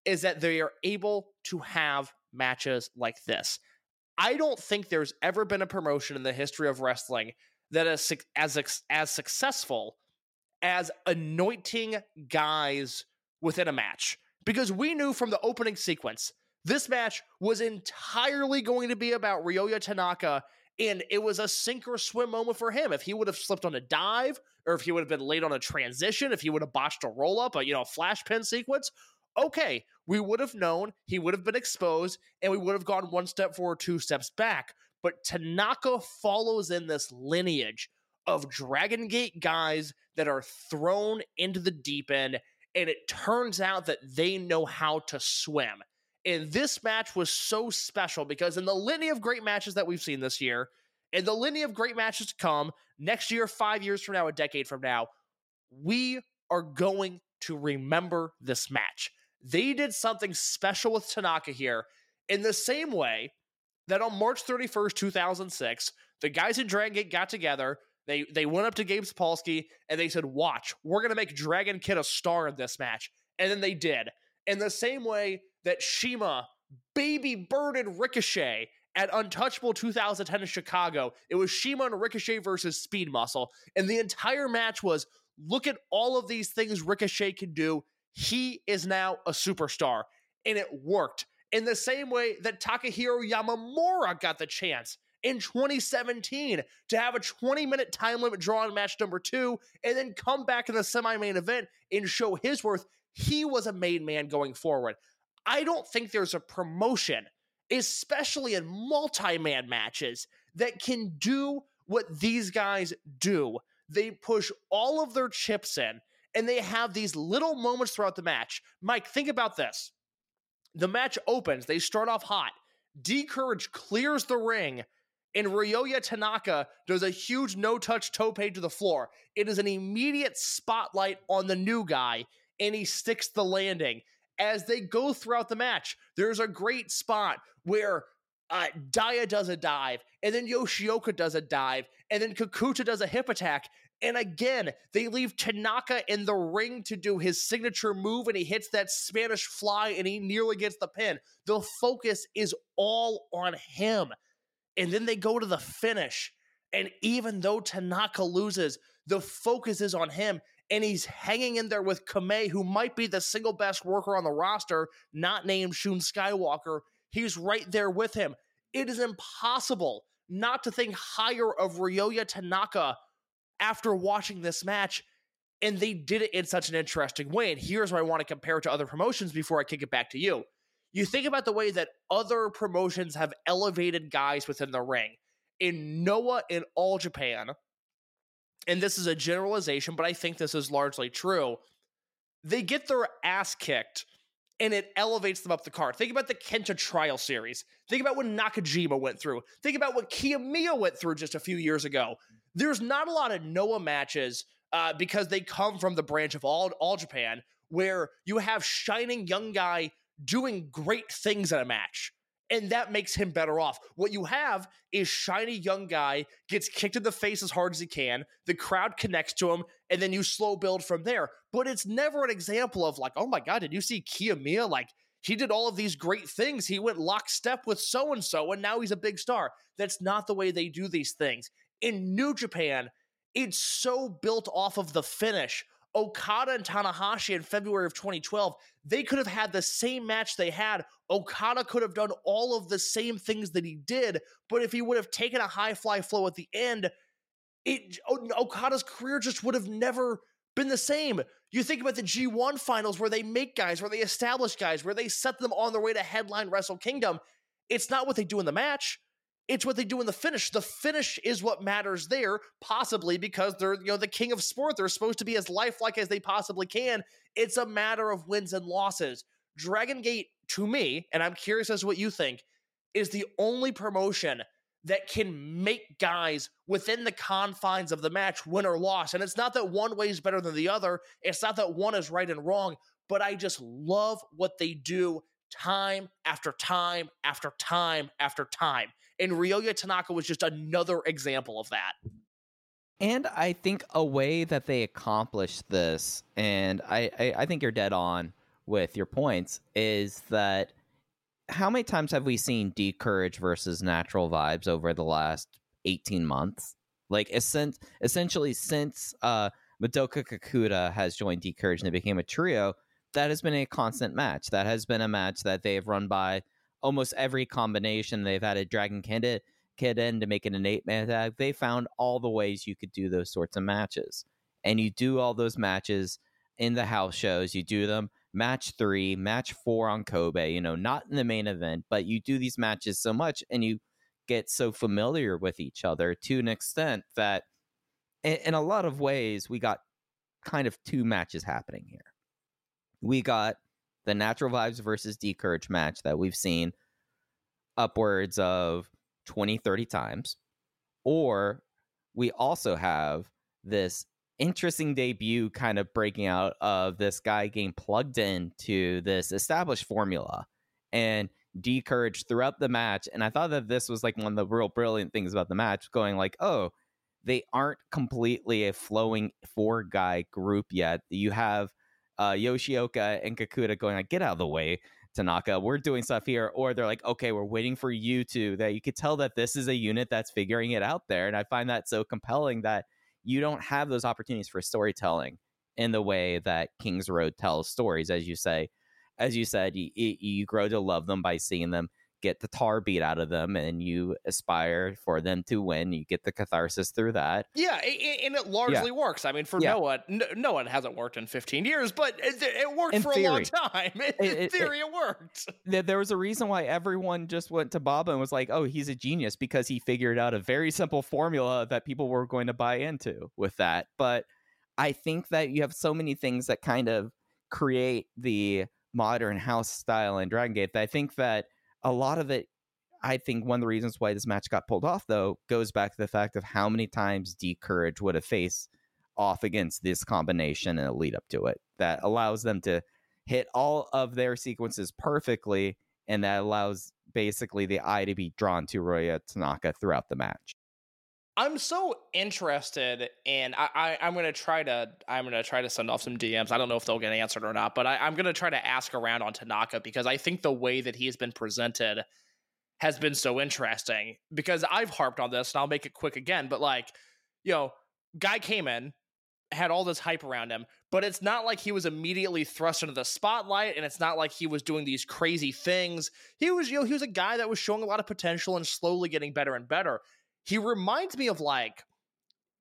S6: is that they are able to have matches like this. I don't think there's ever been a promotion in the history of wrestling that is as as successful as anointing guys within a match because we knew from the opening sequence this match was entirely going to be about Ryoya Tanaka and it was a sink or swim moment for him. If he would have slipped on a dive, or if he would have been late on a transition, if he would have botched a roll up, a you know, flash pin sequence, okay, we would have known he would have been exposed and we would have gone one step forward, two steps back. But Tanaka follows in this lineage of Dragon Gate guys that are thrown into the deep end, and it turns out that they know how to swim. And this match was so special because in the litany of great matches that we've seen this year, in the litany of great matches to come next year, five years from now, a decade from now, we are going to remember this match. They did something special with Tanaka here in the same way that on March 31st, 2006, the guys in Dragon Gate got together. They they went up to Gabe Sapolsky and they said, "Watch, we're gonna make Dragon Kid a star in this match," and then they did. In the same way that CIMA baby birded Ricochet at Untouchable 2010 in Chicago. It was CIMA and Ricochet versus Speed Muscle. And the entire match was look at all of these things Ricochet can do. He is now a superstar. And it worked. In the same way that Takehiro Yamamura got the chance in 2017 to have a 20 minute time limit draw in match number two and then come back in the semi main event and show his worth. He was a made man going forward. I don't think there's a promotion, especially in multi man matches, that can do what these guys do. They push all of their chips in and they have these little moments throughout the match. Mike, think about this. The match opens, they start off hot. D'Courage clears the ring, and Ryoya Tanaka does a huge no touch tope to the floor. It is an immediate spotlight on the new guy, and he sticks the landing as they go throughout the match. There's a great spot where uh, Dia does a dive, and then Yoshioka does a dive, and then Kikuta does a hip attack. And again, they leave Tanaka in the ring to do his signature move, and he hits that Spanish fly and he nearly gets the pin. The focus is all on him. And then they go to the finish, And even though Tanaka loses, the focus is on him. And he's hanging in there with Kamei, who might be the single best worker on the roster, not named Shun Skywalker. He's right there with him. It is impossible not to think higher of Ryoya Tanaka after watching this match. And they did it in such an interesting way. And here's where I want to compare it to other promotions before I kick it back to you. You think about the way that other promotions have elevated guys within the ring. In Noah in All Japan, and this is a generalization, but I think this is largely true, they get their ass kicked and it elevates them up the card. Think about the Kenta trial series. Think about what Nakajima went through. Think about what Kiyomiya went through just a few years ago. There's not a lot of Noah matches uh, because they come from the branch of all, all Japan where you have shining young guy doing great things in a match and that makes him better off. What you have is shiny young guy gets kicked in the face as hard as he can, the crowd connects to him, and then you slow build from there. But it's never an example of like, oh my god, did you see Kiyomiya? Like he did all of these great things. He went lockstep with so and so, and now he's a big star. That's not the way they do these things. In New Japan, it's so built off of the finish Okada and Tanahashi in February of 2012, they could have had the same match they had. Okada could have done all of the same things that he did, but if he would have taken a high fly flow at the end, it Okada's career just would have never been the same. You think about the G1 finals where they make guys, where they establish guys, where they set them on their way to headline Wrestle Kingdom. It's not what they do in the match. It's what they do in the finish. The finish is what matters there, possibly because they're, you know, the king of sport. They're supposed to be as lifelike as they possibly can. It's a matter of wins and losses. Dragon Gate, to me, and I'm curious as to what you think, is the only promotion that can make guys within the confines of the match win or loss. And it's not that one way is better than the other. It's not that one is right and wrong, but I just love what they do time after time after time after time. And Ryoya Tanaka was just another example of that.
S5: And I think a way that they accomplished this, and I, I, I think you're dead on with your points, is that how many times have we seen D'Courage versus Natural Vibes over the last 18 months? Like, essentially, since uh, Madoka Kikuta has joined D'Courage and they became a trio, that has been a constant match. That has been a match that they have run by almost every combination. They've had a Dragon Kid, kid in to make it an eight man tag. They found all the ways you could do those sorts of matches. And you do all those matches in the house shows. You do them match three, match four on Kobe, you know, not in the main event, but you do these matches so much and you get so familiar with each other to an extent that in a lot of ways we got kind of two matches happening here we got the Natural Vibes versus D'Courage match that we've seen upwards of 20, 30 times. Or we also have this interesting debut kind of breaking out of this guy getting plugged into this established formula and D'Courage throughout the match. And I thought that this was like one of the real brilliant things about the match, going like, oh, they aren't completely a flowing four guy group yet. You have uh, Yoshioka and Kikuta going like, "Get out of the way, Tanaka. We're doing stuff here." Or they're like, "Okay, we're waiting for you to." That you could tell that this is a unit that's figuring it out there, and I find that so compelling that you don't have those opportunities for storytelling in the way that Kings Road tells stories, as you say. As you said, you, you grow to love them by seeing them get the tar beat out of them and you aspire for them to win. You get the catharsis through that.
S6: Yeah, and it largely yeah. works. I mean, for yeah. Noah, Noah hasn't worked in 15 years, but it, worked in for theory. a long time. In, it, theory, it, it worked.
S5: There was a reason why everyone just went to Baba and was like, oh, he's a genius because he figured out a very simple formula that people were going to buy into with that. But I think that you have so many things that kind of create the modern house style in Dragon Gate that I think that a lot of it, I think one of the reasons why this match got pulled off, though, goes back to the fact of how many times D'Courage would have faced off against this combination and a lead up to it that allows them to hit all of their sequences perfectly, and that allows basically the eye to be drawn to Ryoya Tanaka throughout the match.
S6: I'm so interested in I, I am gonna try to I'm gonna try to send off some DMs. I don't know if they'll get answered or not, but I, I'm gonna try to ask around on Tanaka because I think the way that he's been presented has been so interesting because I've harped on this and I'll make it quick again, but like, you know, guy came in, had all this hype around him, but it's not like he was immediately thrust into the spotlight and it's not like he was doing these crazy things. He was, you know, he was a guy that was showing a lot of potential and slowly getting better and better. He reminds me of like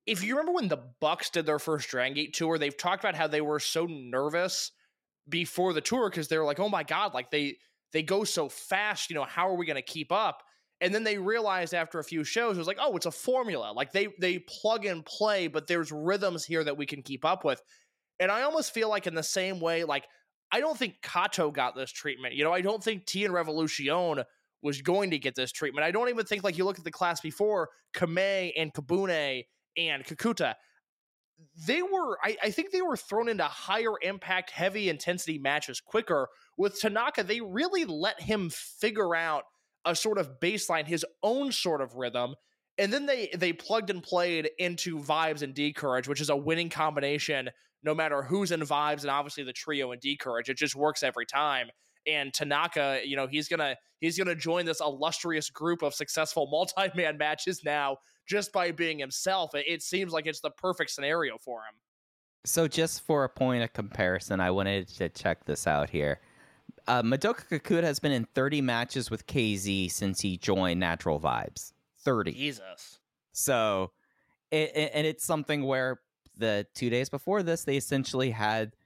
S6: if you remember when the Bucks did their first Dragon Gate tour, they've talked about how they were so nervous before the tour because they're like, "Oh my god, like they they go so fast, you know, how are we going to keep up?" And then they realized after a few shows, it was like, "Oh, it's a formula. Like they they plug and play, but there's rhythms here that we can keep up with." And I almost feel like in the same way, like I don't think Kato got this treatment. You know, I don't think T and Revolution was going to get this treatment. I don't even think like you look at the class before Kamei and Kabune and Kikuta, they were, I, I, think they were thrown into higher impact, heavy intensity matches quicker. With Tanaka, they really let him figure out a sort of baseline, his own sort of rhythm. And then they they plugged and played into vibes and D'Courage, which is a winning combination no matter who's in vibes and obviously the trio and D'Courage. It just works every time and Tanaka, you know, he's gonna he's gonna join this illustrious group of successful multi-man matches now just by being himself. It, it seems like it's the perfect scenario for him.
S5: So, just for a point of comparison, I wanted to check this out here. Uh, Madoka Kikuta has been in 30 matches with KZ since he joined Natural Vibes. 30.
S6: Jesus.
S5: So, it, it, and it's something where the two days before this, they essentially had,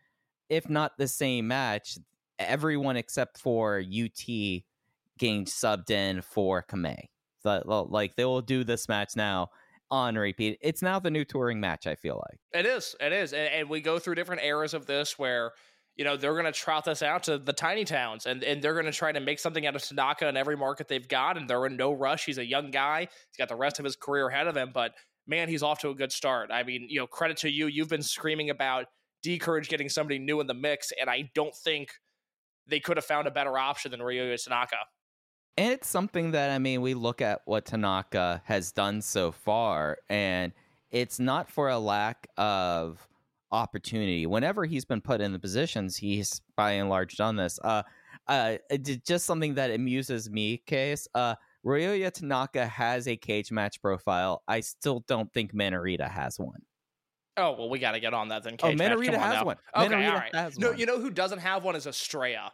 S5: if not the same match, everyone except for UT getting subbed in for Kamei. So, like they will do this match now on repeat. It's now the new touring match. I feel like
S6: it is. It is, and, and we go through different eras of this where you know they're going to trot this out to the tiny towns, and and they're going to try to make something out of Tanaka in every market they've got, and they're in no rush. He's a young guy. He's got the rest of his career ahead of him, but man, he's off to a good start. I mean, you know, credit to you. You've been screaming about D'courage getting somebody new in the mix, and I don't think they could have found a better option than Ryoya Tanaka.
S5: And it's something that I mean, we look at what Tanaka has done so far, and it's not for a lack of opportunity. Whenever he's been put in the positions, he's by and large done this. Uh, uh, just something that amuses me, case. Uh, Ryoya Tanaka has a cage match profile. I still don't think Minorita has one.
S6: Oh well, we got to get on that then.
S5: Oh, cage oh, Minorita has now. one.
S6: Okay,
S5: Minorita
S6: all right.
S5: has
S6: no,
S5: one.
S6: you know who doesn't have one is Estrella.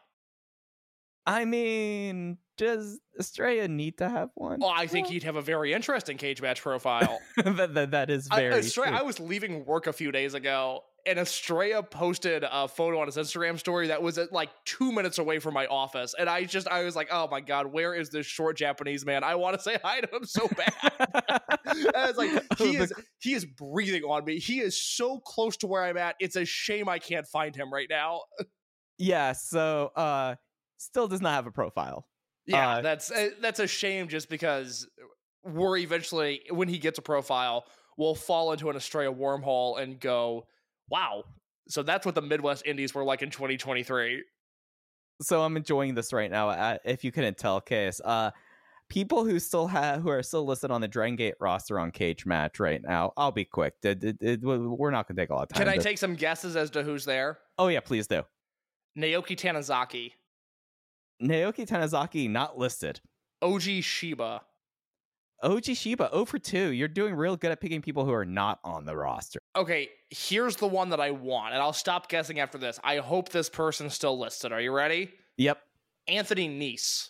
S5: I mean, does Estrella need to have one?
S6: Well, I think he'd have a very interesting cage match profile.
S5: that, that, that is very I,
S6: Estrella. I was leaving work a few days ago, and Estrella posted a photo on his Instagram story that was at like two minutes away from my office, and I just I was like, oh my god, where is this short Japanese man? I want to say hi to him so bad. I was like, he is he is breathing on me. He is so close to where I'm at. It's a shame I can't find him right now.
S5: yeah. So. uh still does not have a profile.
S6: Yeah, uh, that's uh, that's a shame. Just because we're eventually, when he gets a profile, we'll fall into an Estrella wormhole and go, "Wow!" So that's what the Midwest Indies were like in 2023.
S5: So I'm enjoying this right now. If you couldn't tell, case uh, people who still have who are still listed on the Dragon Gate roster on Cage Match right now. I'll be quick. It, it, it, we're not going to take a lot of time.
S6: Can I to... take some guesses as to who's there?
S5: Oh yeah, please do.
S6: Naoki Tanizaki.
S5: Naoki Tanizaki not listed.
S6: Oji Shiba.
S5: Oji Shiba, 0 for 2. You're doing real good at picking people who are not on the roster.
S6: Okay, here's the one that I want, and I'll stop guessing after this. I hope this person's still listed. Are you ready?
S5: Yep.
S6: Anthony Nese.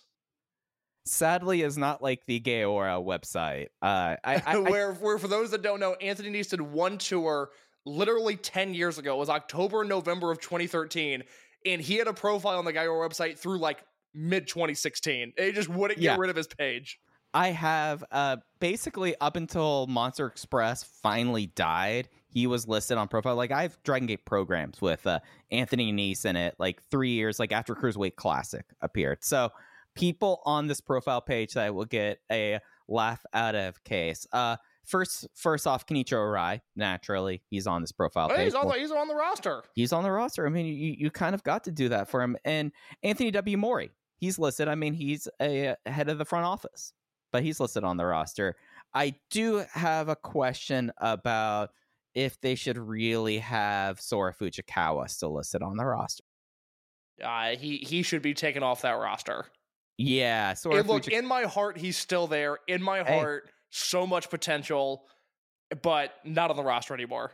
S5: Sadly, is not like the Gaora website. Uh, I, I,
S6: where, where, for those that don't know, Anthony Nese did one tour literally 10 years ago. It was October, November of 2013. And he had a profile on the Gaora website through like mid 2016. He just wouldn't yeah. get rid of his page.
S5: I have uh, basically up until Monster Express finally died. He was listed on profile. Like I have Dragon Gate programs with uh, Anthony Nese in it. Like three years, like after Cruiserweight Classic appeared. So people on this profile page that will get a laugh out of case. Uh, first, first off, Kenichiro Arai. Naturally, he's on this profile page.
S6: He's on, the, he's on the roster.
S5: He's on the roster. I mean, you you kind of got to do that for him. And Anthony W. Mori he's listed. I mean, he's a head of the front office, but he's listed on the roster. I do have a question about if they should really have Sora Fujikawa still listed on the roster.
S6: Uh, he he should be taken off that roster.
S5: Yeah, Sora
S6: And look, in my heart, he's still there. In my
S5: Hey.
S6: heart, so much potential, but not on the roster anymore.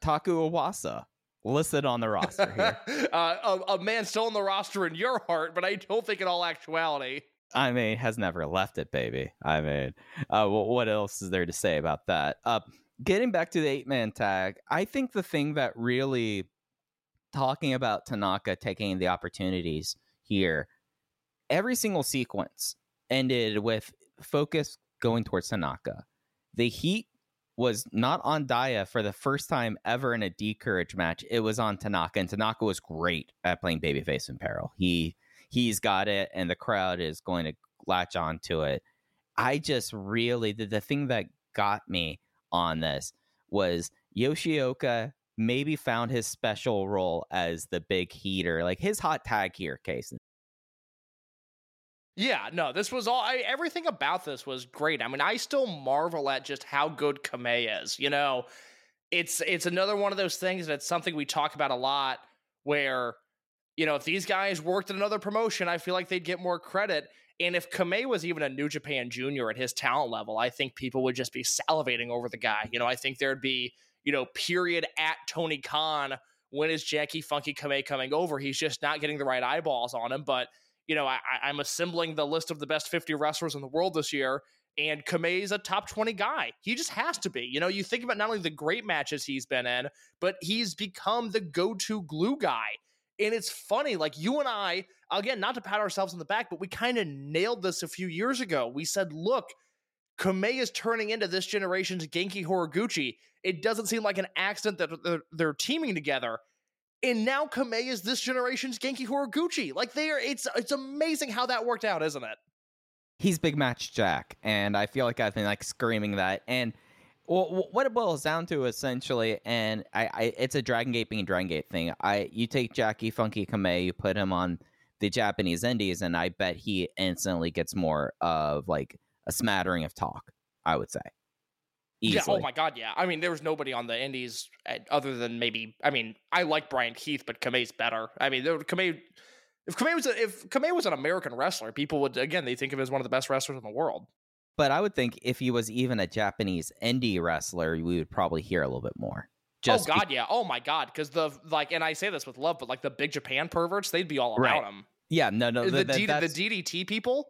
S5: Taku Iwasa listed on the roster here.
S6: uh, a, a man still on the roster in your heart, but I don't think in all actuality.
S5: I mean, has never left it, baby. I mean, uh, what else is there to say about that? Uh, getting back to the eight man tag, I think the thing that really talking about Tanaka taking the opportunities here, every single sequence ended with focus going towards Tanaka. The heat was not on Daya for the first time ever in a D'Courage match. It was on Tanaka, and Tanaka was great at playing babyface in peril. He he's got it, and the crowd is going to latch on to it. I just really the, the thing that got me on this was Yoshioka maybe found his special role as the big heater, like his hot tag here, case.
S6: Yeah, no, this was all. I, everything about this was great. I mean, I still marvel at just how good Kamei is. You know, it's it's another one of those things that's something we talk about a lot. Where, you know, if these guys worked at another promotion, I feel like they'd get more credit. And if Kamei was even a New Japan Junior at his talent level, I think people would just be salivating over the guy. You know, I think there'd be, you know, period at Tony Khan. When is Jackie Funky Kamei coming over? He's just not getting the right eyeballs on him. But you know, I, I'm assembling the list of the best 50 wrestlers in the world this year, and Kamei's a top 20 guy. He just has to be. You know, you think about not only the great matches he's been in, but he's become the go to glue guy. And it's funny, like you and I, again, not to pat ourselves on the back, but we kind of nailed this a few years ago. We said, look, Kamei is turning into this generation's Genki Horiguchi. It doesn't seem like an accident that they're, they're teaming together and now Kamei is this generation's Genki Horiguchi. Like they are, it's it's amazing how that worked out, isn't it?
S5: He's big match Jack, and I feel like I've been like screaming that. And well, what it boils down to essentially, and I, I it's a Dragon Gate being Dragon Gate thing. I you take Jackie Funky Kamei, you put him on the Japanese Indies, and I bet he instantly gets more of like a smattering of talk. I would say.
S6: Yeah. Oh my God. Yeah. I mean, there was nobody on the Indies uh, other than maybe. I mean, I like Brian Keith, but Kamei's better. I mean, there, Kamei. If Kamei was a, if Kamei was an American wrestler, people would again they think of him as one of the best wrestlers in the world.
S5: But I would think if he was even a Japanese indie wrestler, we would probably hear a little bit more. Just
S6: oh God, yeah. Oh my God, because the like, and I say this with love, but like the big Japan perverts, they'd be all about him.
S5: Yeah, no, no,
S6: the,
S5: th- th-
S6: D- the DDT people.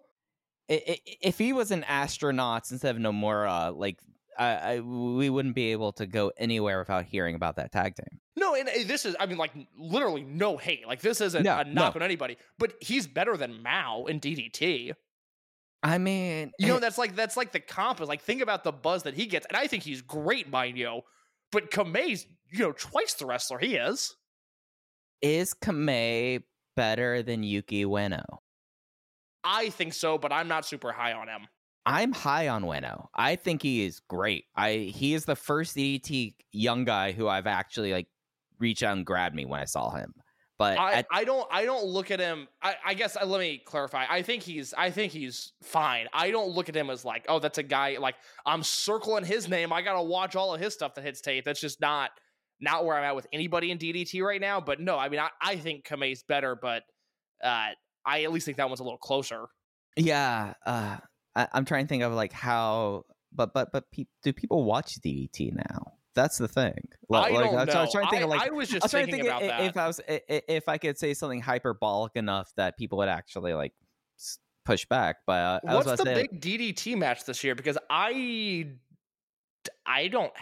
S5: If he was an astronaut instead of Nomura, like I, I, we wouldn't be able to go anywhere without hearing about that tag team.
S6: No, and uh, this is, I mean, like, literally no hate. Like, this isn't
S5: No,
S6: a knock
S5: no.
S6: on anybody, but he's better than Mao in DDT.
S5: I mean,
S6: You know,
S5: eh,
S6: that's like, that's like the comp is like, think about the buzz that he gets. And I think he's great, mind you. But Kamei's, you know, twice the wrestler he is.
S5: is Kamei better than Yuki Ueno?
S6: I think so, but I'm not super high on him.
S5: I'm high on Ueno. I think he is great. I he is the first DDT young guy who I've actually like reached out and grabbed me when I saw him. But
S6: I,
S5: at-
S6: I don't I don't look at him I, I guess uh, let me clarify. I think he's I think he's fine. I don't look at him as like, oh, that's a guy like I'm circling his name. I gotta watch all of his stuff that hits tape. That's just not not where I'm at with anybody in DDT right now. But no, I mean I, I think Kamei's better, but uh I at least think that one's a little closer.
S5: yeah, uh, I, I'm trying to think of like how, but but but pe- do people watch DDT now? That's the thing. Like,
S6: I don't
S5: was-
S6: know.
S5: I was trying to think
S6: I,
S5: of like
S6: I was
S5: I
S6: just
S5: was trying
S6: thinking
S5: think
S6: about
S5: i-
S6: that.
S5: if I was i- i- if I could say something hyperbolic enough that people would actually like push back. But uh, I was
S6: What's the
S5: say,
S6: big DDT match this year? Because I I don't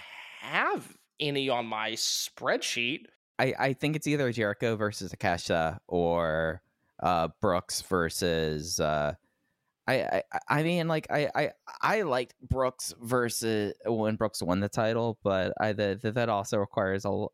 S6: have any on my spreadsheet.
S5: I I think it's either Jericho versus Akasha or uh Brooks versus uh I, I I mean like I, I I liked Brooks versus when Brooks won the title, but I the, that also requires a,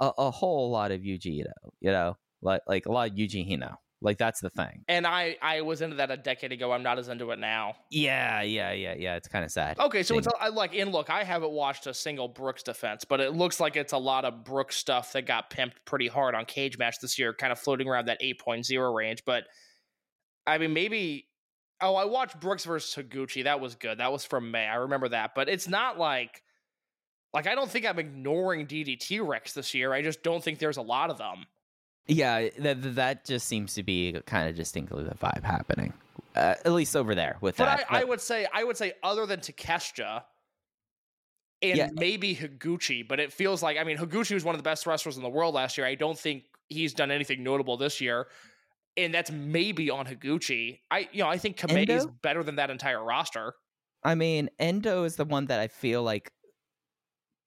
S5: a a whole lot of Yuji you know, like like a lot of Yuji Hino. Like that's the thing.
S6: And I I was into that a decade ago. I'm not as into it now.
S5: Yeah, yeah, yeah, yeah. It's kind of sad.
S6: Okay, so it's
S5: Thing.
S6: a, I like and look, I haven't watched a single Brooks defense, but it looks like it's a lot of Brooks stuff that got pimped pretty hard on Cage Match this year, kind of floating around that 8.0 range. But I mean, maybe. Oh, I watched Brooks versus Taguchi. That was good. That was from May. I remember that. But it's not like, like I don't think I'm ignoring DDT Rex this year. I just don't think there's a lot of them.
S5: Yeah, that that just seems to be kind of distinctly the vibe happening. uh, at least over there with
S6: But
S5: that.
S6: I, I would say I would say other than Takeshita and
S5: Yeah.
S6: maybe Higuchi, but it feels like I mean Higuchi was one of the best wrestlers in the world last year. I don't think he's done anything notable this year. And that's maybe on Higuchi. I you know, I think Kamei is better than that entire roster.
S5: I mean, Endo is the one that I feel like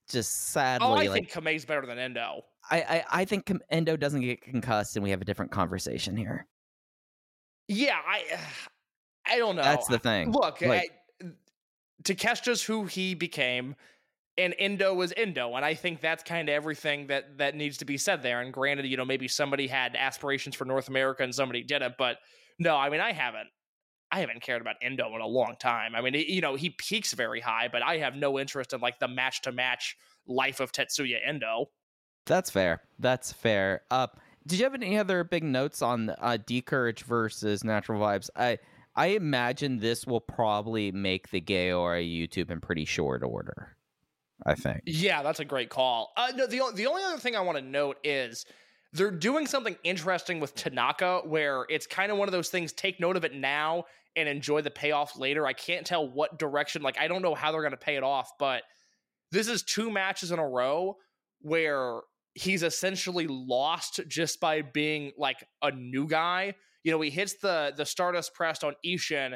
S5: just sadly
S6: Oh, I
S5: like
S6: think Kamei's better than Endo.
S5: I, I I think Endo doesn't get concussed, and we have a different conversation here.
S6: Yeah, I I don't know.
S5: That's the thing.
S6: Look,
S5: Like-
S6: I, Takeshita's who he became, and Endo was Endo, and I think that's kind of everything that that needs to be said there. And granted, you know, maybe somebody had aspirations for North America and somebody didn't, but no, I mean, I haven't. I haven't cared about Endo in a long time. I mean, you know, he peaks very high, but I have no interest in like the match to match life of Tetsuya Endo.
S5: That's fair. That's fair. Uh, did you have any other big notes on uh, D'Courage versus Natural Vibes? I I imagine this will probably make the Gaora YouTube in pretty short order. I think.
S6: Yeah, that's a great call. Uh, no, the the only other thing I want to note is they're doing something interesting with Tanaka, where it's kind of one of those things. Take note of it now and enjoy the payoff later. I can't tell what direction. Like I don't know how they're going to pay it off, but this is two matches in a row where he's essentially lost just by being like a new guy. You know, he hits the the Stardust pressed on Ishin,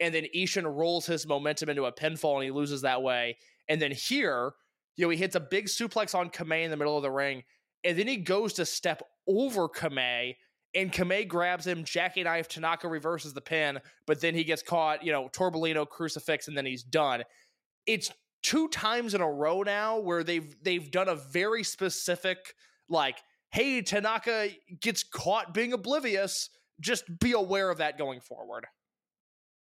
S6: and then Ishin rolls his momentum into a pinfall and he loses that way. And then here, you know, he hits a big suplex on Kamei in the middle of the ring, and then he goes to step over Kamei, and Kamei grabs him, Jackie Knife, Tanaka reverses the pin, but then he gets caught, you know, Torbolino crucifix, and then he's done. It's two times in a row now where they've they've done a very specific like, hey, Tanaka gets caught being oblivious. Just be aware of that going forward.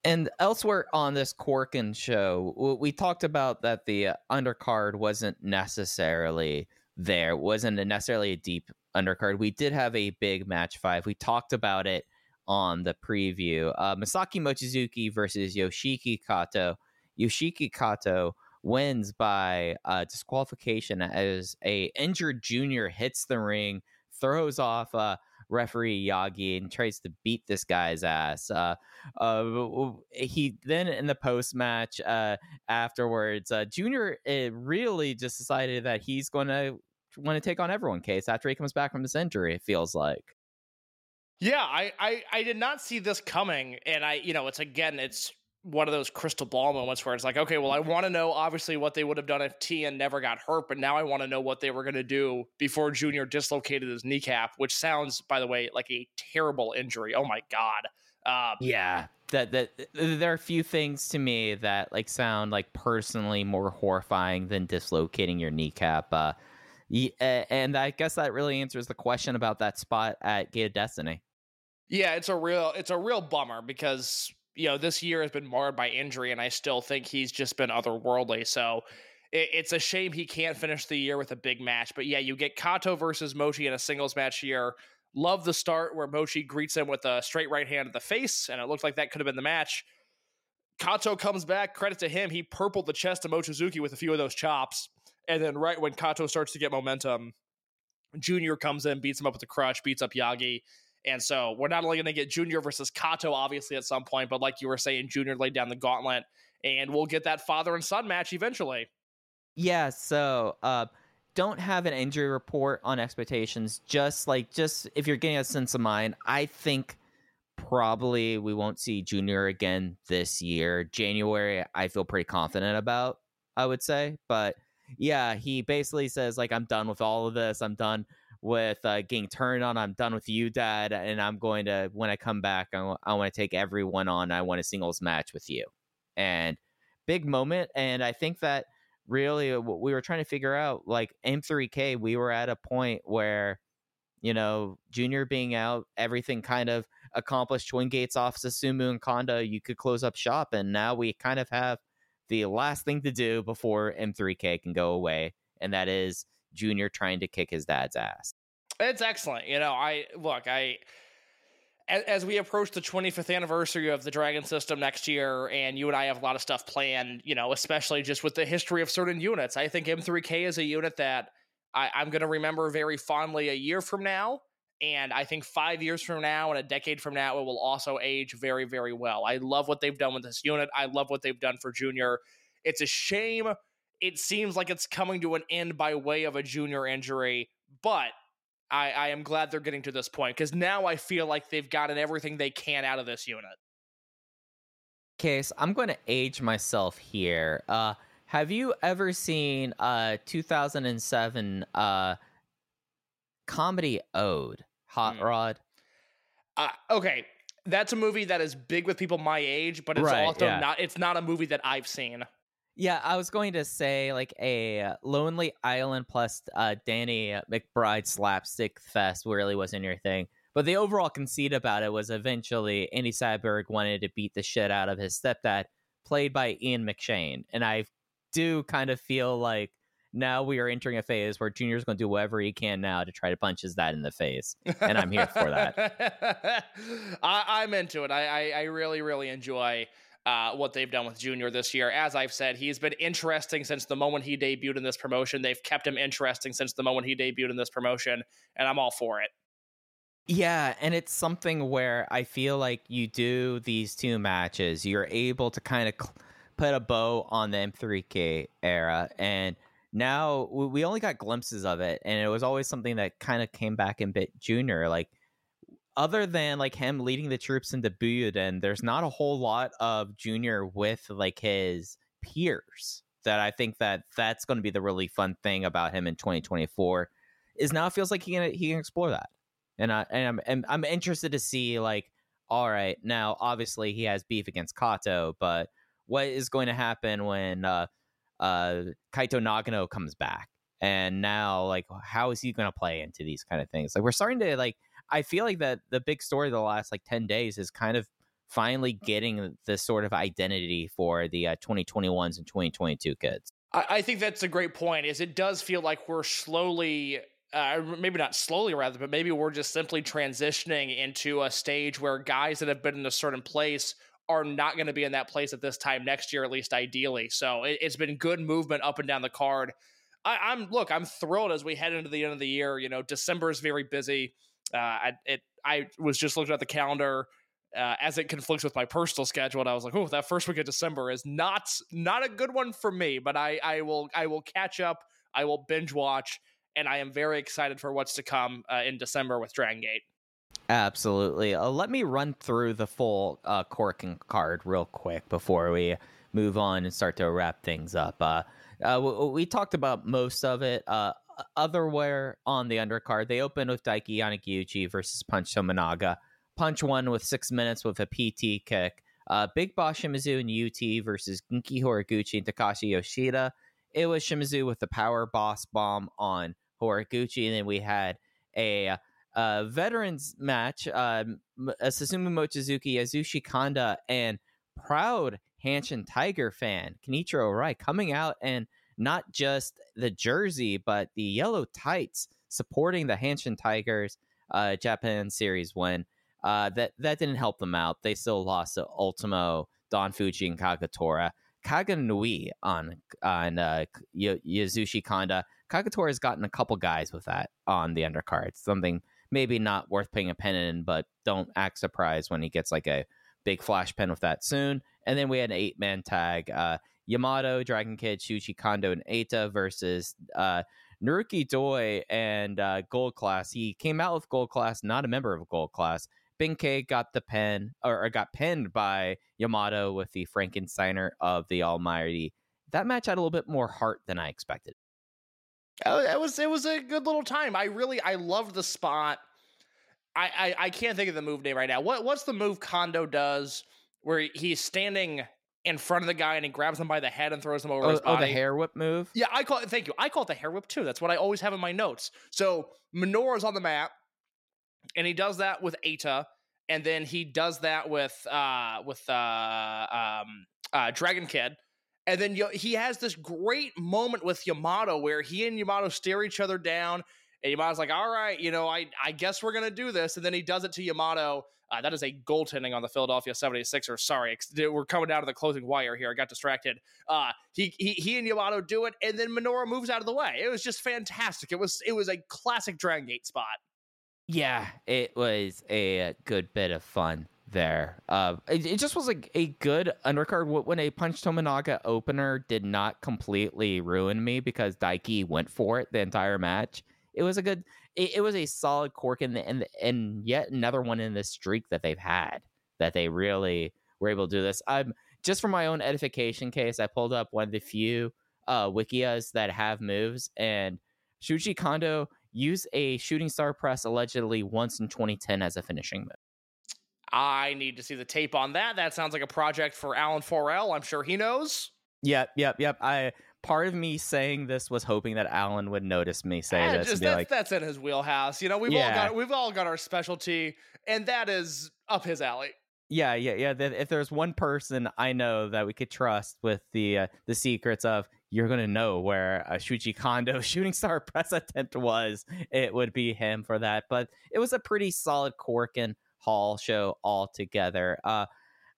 S5: And elsewhere on this Korakuen show, we talked about that the uh, undercard wasn't necessarily there, wasn't necessarily a deep undercard. We did have a big match five. We talked about it on the preview. Uh, Masaki Mochizuki versus Yoshiki Kato. Yoshiki Kato wins by uh, disqualification as a injured junior hits the ring, throws off uh, referee Yagi and tries to beat this guy's ass. Uh, uh, he then in the post match uh, afterwards, uh, Junior uh, really just decided that he's going to want to take on everyone. Case after he comes back from this injury, it feels like.
S6: Yeah, I, I I did not see this coming, and I you know it's again it's one of those crystal ball moments where it's like okay, well I want to know obviously what they would have done if Tien never got hurt, but now I want to know what they were going to do before Junior dislocated his kneecap, which sounds by the way like a terrible injury. Oh my god. Uh,
S5: Yeah, that that there are a few things to me that like sound like personally more horrifying than dislocating your kneecap. Uh, uh, and I guess that really answers the question about that spot at Gate of Destiny.
S6: Yeah, it's a real it's a real bummer because you know this year has been marred by injury, and I still think he's just been otherworldly. So it, it's a shame he can't finish the year with a big match. But yeah, you get Kato versus Mochi in a singles match here. Love the start where Mochi greets him with a straight right hand to the face, and it looked like that could have been the match. Kato comes back. Credit to him, he purpled the chest of Mochizuki with a few of those chops, and then right when Kato starts to get momentum, Junior comes in, beats him up with a crutch, beats up Yagi. And so we're not only going to get Junior versus Kato, obviously, at some point, but like you were saying, Junior laid down the gauntlet, and we'll get that father and son match eventually.
S5: Yeah, so uh, don't have an injury report on expectations. Just like, just if you're getting a sense of mind, I think probably we won't see Junior again this year. January, I feel pretty confident about, I would say. But yeah, he basically says, like, I'm done with all of this. I'm done with uh, getting turned on. I'm done with you, Dad. And I'm going to, when I come back, I, want to take everyone on. I want a singles match with you. And big moment. And I think that really uh, what we were trying to figure out like m3k we were at a point where you know junior being out everything kind of accomplished twin gates off susumu and konda you could close up shop and now we kind of have the last thing to do before m3k can go away and that is junior trying to kick his dad's ass
S6: It's excellent. You know, I look, I as, we approach the 25th anniversary of the Dragon System next year, and you and I have a lot of stuff planned, you know, especially just with the history of certain units. I think M3K is a unit that I, I'm going to remember very fondly a year from now. And I think five years from now and a decade from now, it will also age very, very well. I love what they've done with this unit. I love what they've done for Junior. It's a shame. It seems like it's coming to an end by way of a junior injury, but I, I am glad they're getting to this point because now I feel like they've gotten everything they can out of this unit.
S5: Case, I'm going to age myself here. Uh, have you ever seen uh 2007 uh comedy ode Hot
S6: Mm.
S5: Rod?
S6: Uh, okay, that's a movie that is big with people my age, but it's
S5: Right,
S6: also
S5: yeah.
S6: not. It's not a movie that I've seen.
S5: Yeah, I was going to say like a Lonely Island plus uh, Danny McBride slapstick fest really wasn't your thing. But the overall conceit about it was eventually Andy Samberg wanted to beat the shit out of his stepdad, played by Ian McShane. And I do kind of feel like now we are entering a phase where Junior's going to do whatever he can now to try to punch his dad in the face. And I'm here for
S6: that. I, I'm into it. I, I, I really, really enjoy uh, what they've done with Junior this year. As I've said, he's been interesting since the moment he debuted in this promotion. They've kept him interesting since the moment he debuted in this promotion, and I'm all for it.
S5: Yeah, and it's something where I feel like you do these two matches, you're able to kind of cl- put a bow on the M3K era, and now we- only got glimpses of it, and it was always something that kind of came back in bit junior, like other than like him leading the troops into Buyuden, there's not a whole lot of junior with like his peers that I think that that's going to be the really fun thing about him in 2024 is now it feels like he can he can explore that. And I and I'm and I'm interested to see like all right now obviously he has beef against Kato but what is going to happen when uh uh Kaito Nagano comes back? And now like how is he going to play into these kind of things? Like we're starting to like I feel like that the big story of the last like 10 days is kind of finally getting the sort of identity for the uh, 2021s and 2022 kids
S6: I, I think that's a great point. Is it does feel like we're slowly, uh, maybe not slowly rather, but maybe we're just simply transitioning into a stage where guys that have been in a certain place are not going to be in that place at this time next year, at least ideally. So it, it's been good movement up and down the card. I, I'm look, I'm thrilled as we head into the end of the year. You know, December is very busy. Uh, I, it, I was just looking at the calendar uh, as it conflicts with my personal schedule, and I was like, "Oh, that first week of December is not not a good one for me." But I, I will I will catch up. I will binge watch, and I am very excited for what's to come uh, in December with Dragon Gate.
S5: Absolutely. Uh, let me run through the full uh, card real quick before we move on and start to wrap things up. Uh, uh, we, we talked about most of it. Otherwhere on the undercard, they opened with Daiki Yanagiuchi versus Punch Tominaga. Punch won with six minutes with a PT kick. Uh, Big Boss Shimizu and UT versus Genki Horiguchi and Takashi Yoshida. It was Shimizu with the power boss bomb on Horiguchi, and then we had a uh, veterans match, um, uh, Susumu Mochizuki, Yasushi Kanda, and proud Hanshin Tiger fan Kenichiro Arai coming out and not just the jersey, but the yellow tights supporting the Hanshin Tigers uh, Japan Series win. Uh, that that didn't help them out. They still lost to Ultimo, Don Fuji, and Kagetora. Kagenui on on uh, y- Yasushi Kanda. Kagetora has gotten a couple guys with that on the undercard. Something maybe not worth paying a pen in, but don't act surprised when he gets like a big flash pen with that soon. And then we had an eight man tag. Uh, Yamato, Dragon Kid, Shuji Kondo, and Eita versus uh, Naruki Doi and uh, Gold Class. He came out with Gold Class, not a member of Gold Class. Benkei got the pen or, or got pinned by Yamato with the Frankensteiner of the Almighty. That match had a little bit more heart than I expected.
S6: Oh, it was it was a good little time. I really I loved the spot. I, I I can't think of the move name right now. What what's the move Kondo does where he's standing in front of the guy and he grabs him by the head and throws him over
S5: Oh,
S6: his
S5: oh, the hair whip move.
S6: Yeah, I call it. Thank you. I call it the hair whip too. That's what I always have in my notes. So Minoru's on the map and he does that with Eita, and then he does that with uh with uh um uh Dragon Kid, and then he has this great moment with Yamato where he and Yamato stare each other down. And Yamato's like, all right, you know, I, I guess we're going to do this. And then he does it to Yamato. Uh, that is a goaltending on the Philadelphia 76ers. Sorry, we're coming down to the closing wire here. I got distracted. Uh, he, he he and Yamato do it, and then Minoru moves out of the way. It was just fantastic. It was it was a classic Dragon Gate spot.
S5: Yeah, it was a good bit of fun there. Uh, it, it just was like a good undercard. When a Punch Tominaga opener did not completely ruin me because Daiki went for it the entire match. It was a good. It, it was a solid cork in the and and and yet another one in the streak that they've had that they really were able to do this. I'm just for my own edification case. I pulled up one of the few uh, wikias that have moves and Shuji Kondo used a shooting star press allegedly once in 2010 as a finishing move.
S6: I need to see the tape on that. That sounds like a project for Alan Forel. I'm sure he knows.
S5: Yep, yep, yep. I part of me saying this was hoping that Alan would notice me say
S6: Eh,
S5: this
S6: just
S5: and be
S6: that's,
S5: like,
S6: that's in his wheelhouse. You know, we've all got we've all got our specialty, and that is up his alley.
S5: yeah, yeah, yeah. If there's one person I know that we could trust with the uh, the secrets of you're gonna know where a Shuji Kondo shooting star press attempt was, it would be him for that. But it was a pretty solid Korakuen Hall show altogether. Uh,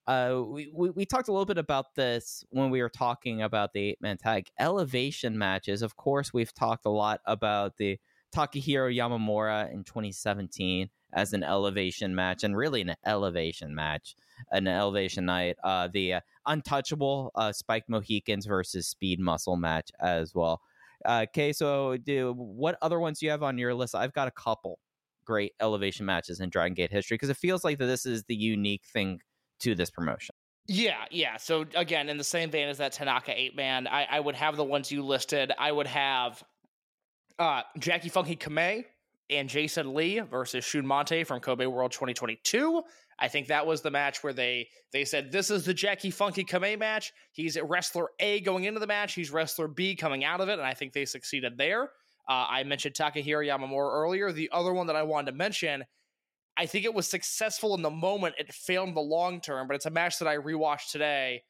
S5: uh, we, we, talked a little bit about this when we were talking about the eight man tag elevation matches. Of course, we've talked a lot about the Takehiro Yamamura in 2017 as an elevation match and really an elevation match, an elevation night. Uh, the uh, untouchable uh, Spike Mohicans versus Speed Muscle match as well. Uh, okay, so do what other ones do you have on your list? I've got a couple great elevation matches in Dragon Gate history because it feels like that this is the unique thing to this promotion.
S6: Yeah, yeah. So again, in the same vein as that Tanaka eight man, I, I would have the ones you listed. I would have uh, Jackie Funky Kamei and Jason Lee versus Shun Monte from Kobe World 2022. I think that was the match where they they said this is the Jackie Funky Kamei match. He's wrestler A going into the match. He's wrestler B coming out of it, and I think they succeeded there. Uh, I mentioned Takehiro Yamamura earlier. The other one that I wanted to mention, I think it was successful in the moment. It failed in the long term, but it's a match that I rewatched today,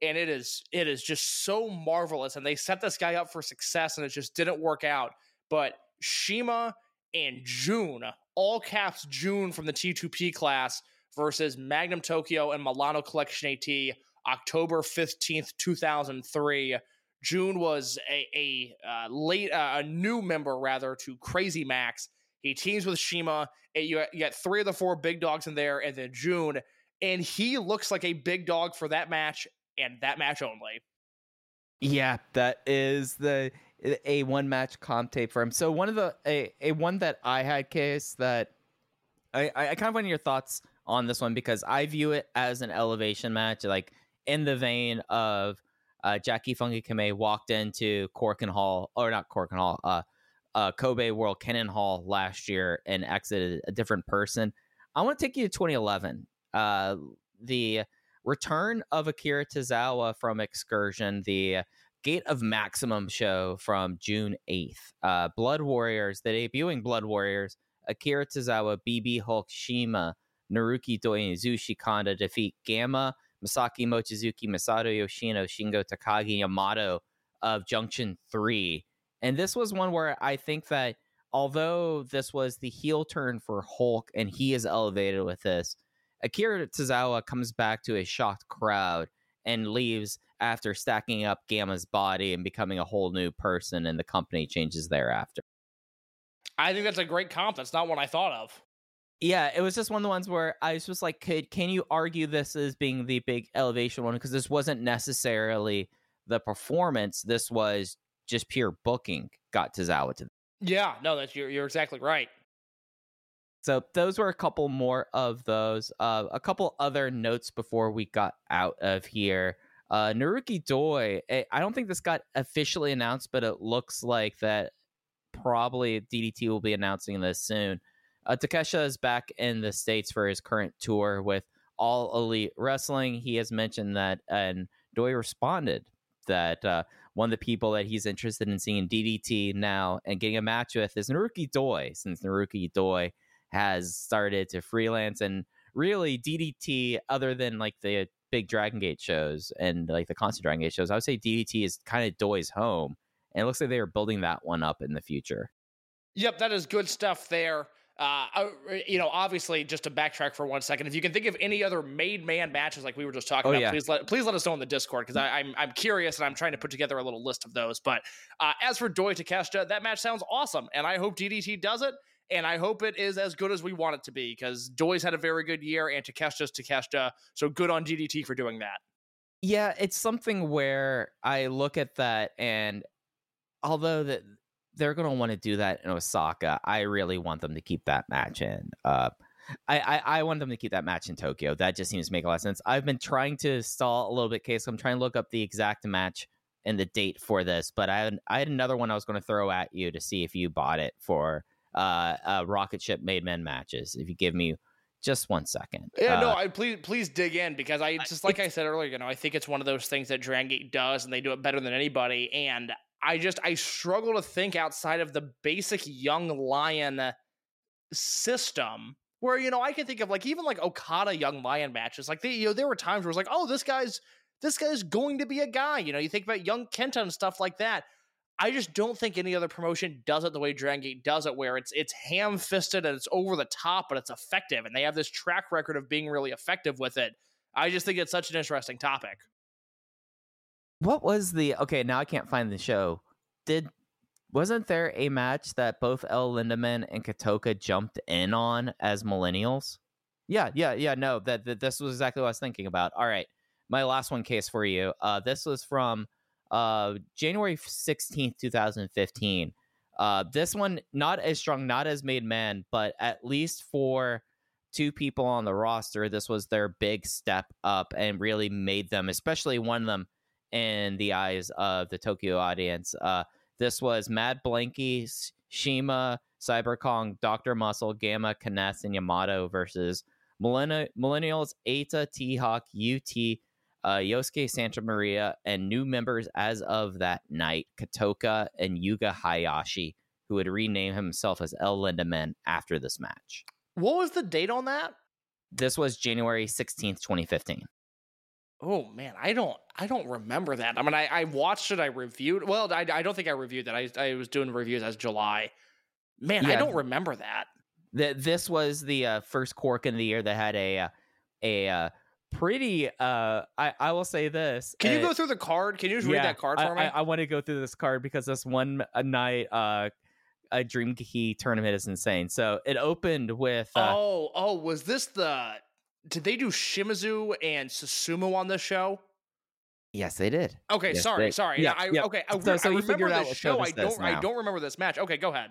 S6: and it is it is just so marvelous. And they set this guy up for success, and it just didn't work out. But CIMA and June, all caps June from the T2P class versus Magnum Tokyo and Milano Collection AT, October 15th, 2003. June was a, a uh, late, uh, a new member rather to Crazy Max. He teams with CIMA. And you, you got three of the four big dogs in there, and then June, and he looks like a big dog for that match and that match only.
S5: Yeah, that is the a one match comp tape for him. So one of the a, a one that I had case that I, I kind of want your thoughts on this one because I view it as an elevation match, like in the vein of uh, Jackie Funky Kamei walked into Korakuen Hall or not Korakuen Hall, uh, uh, Kobe World Kennen Hall last year and exited a different person. I want to take you to 2011. Uh, the return of Akira Tozawa from Excursion, the Gate of Maximum show from June 8th. Uh, Blood Warriors, the debuting Blood Warriors, Akira Tozawa, BB Hulk, CIMA, Naruki Doi, and Zushi Kanda defeat Gamma, Masaki Mochizuki, Masato Yoshino, Shingo Takagi, Yamato of Junction 3. And this was one where I think that although this was the heel turn for Hulk and he is elevated with this, Akira Tozawa comes back to a shocked crowd and leaves after stacking up Gamma's body and becoming a whole new person, and the company changes thereafter.
S6: I think that's a great comp. That's not what I thought of.
S5: Yeah, it was just one of the ones where I was just like, could can you argue this as being the big elevation one? Because this wasn't necessarily the performance. This was just pure booking got Tozawa to.
S6: Yeah, no, that's you're, you're exactly right.
S5: So those were a couple more of those. Uh, a couple other notes before we got out of here. Uh, Naruki Doi. eh, I don't think this got officially announced, but it looks like that probably DDT will be announcing this soon. Uh, Takeshita is back in the states for his current tour with All Elite Wrestling. He has mentioned that, and Doi responded that uh, one of the people that he's interested in seeing in DDT now and getting a match with is Naruki Doi, since Naruki Doi has started to freelance and really DDT, other than like the big Dragon Gate shows and like the constant Dragon Gate shows, I would say DDT is kind of Doi's home. And it looks like they are building that one up in the future.
S6: Yep, that is good stuff there. Uh, you know, obviously, just to backtrack for one second, if you can think of any other made man matches like we were just talking
S5: Oh,
S6: about,
S5: yeah.
S6: please let please let us know in the Discord because I'm I'm curious and I'm trying to put together a little list of those. But uh, as for Doi Takeshita, that match sounds awesome, and I hope DDT does it. and I hope it is as good as we want it to be because Doi's had a very good year and Takeshita's Takeshita. So good on DDT for doing that.
S5: Yeah, it's something where I look at that and although that they're going to want to do that in Osaka, I really want them to keep that match in. Uh, I, I, I want them to keep that match in Tokyo. That just seems to make a lot of sense. I've been trying to stall a little bit, case. I'm trying to look up the exact match and the date for this, but I had, I had another one I was going to throw at you to see if you bought it for uh, uh, rocket ship made men matches. If you give me just one second.
S6: Yeah,
S5: uh,
S6: no, I please please dig in because I just like I said earlier, you know, I think it's one of those things that Dragon Gate does and they do it better than anybody. And I just I struggle to think outside of the basic young lion system where you know I can think of like even like Okada young lion matches. Like they you know there were times where it's like, oh, this guy's this guy's going to be a guy. You know, you think about young Kenta and stuff like that. I just don't think any other promotion does it the way Dragon Gate does it, where it's it's ham fisted and it's over the top, but it's effective, and they have this track record of being really effective with it. I just think it's such an interesting topic.
S5: What was the okay? Now I can't find the show. Did wasn't there a match that both El Lindaman and Kotoka jumped in on as millennials? Yeah, yeah, yeah. No, that, that this was exactly what I was thinking about. All right, my last one case for you. Uh, this was from uh January sixteenth, two thousand fifteen. Uh, this one not as strong, not as made man, but at least for two people on the roster, this was their big step up and really made them, especially one of them in the eyes of the Tokyo audience. Uh, this was Mad Blankey, Shima, Cyber Kong, Dr. Muscle, Gamma, Kness, and Yamato versus Millenni- Millennials, Eita, T Hawk, UT, uh, Yosuke Santa Maria, and new members as of that night, Kotoka and Yuga Hayashi, who would rename himself as El Lindaman after this match.
S6: What was the date on that?
S5: This was January 16th, 2015.
S6: Oh man, I don't I don't remember that. I mean, I, I watched it, I reviewed. Well, I, I don't think I reviewed that. I I was doing reviews as July. Man, I don't remember that.
S5: Th- this was the uh, first cork in the year that had a uh, a uh, pretty. Uh, I I will say this.
S6: Can you
S5: uh,
S6: go through the card? Can you just read that card
S5: I,
S6: for me?
S5: I, I want to go through this card because this one night, uh, a Dream Key tournament is insane. So it opened with. Uh,
S6: oh, oh, was this the? Did they do Shimizu and Susumu on this show?
S5: Yes, they did.
S6: Okay,
S5: Yes,
S6: sorry,
S5: they-
S6: sorry.
S5: yeah,
S6: I,
S5: yeah.
S6: Okay, I,
S5: So- so
S6: I
S5: you
S6: remember
S5: figured out
S6: this
S5: what
S6: show.
S5: show
S6: I
S5: this
S6: don't. I
S5: now.
S6: don't remember this match. Okay, go ahead.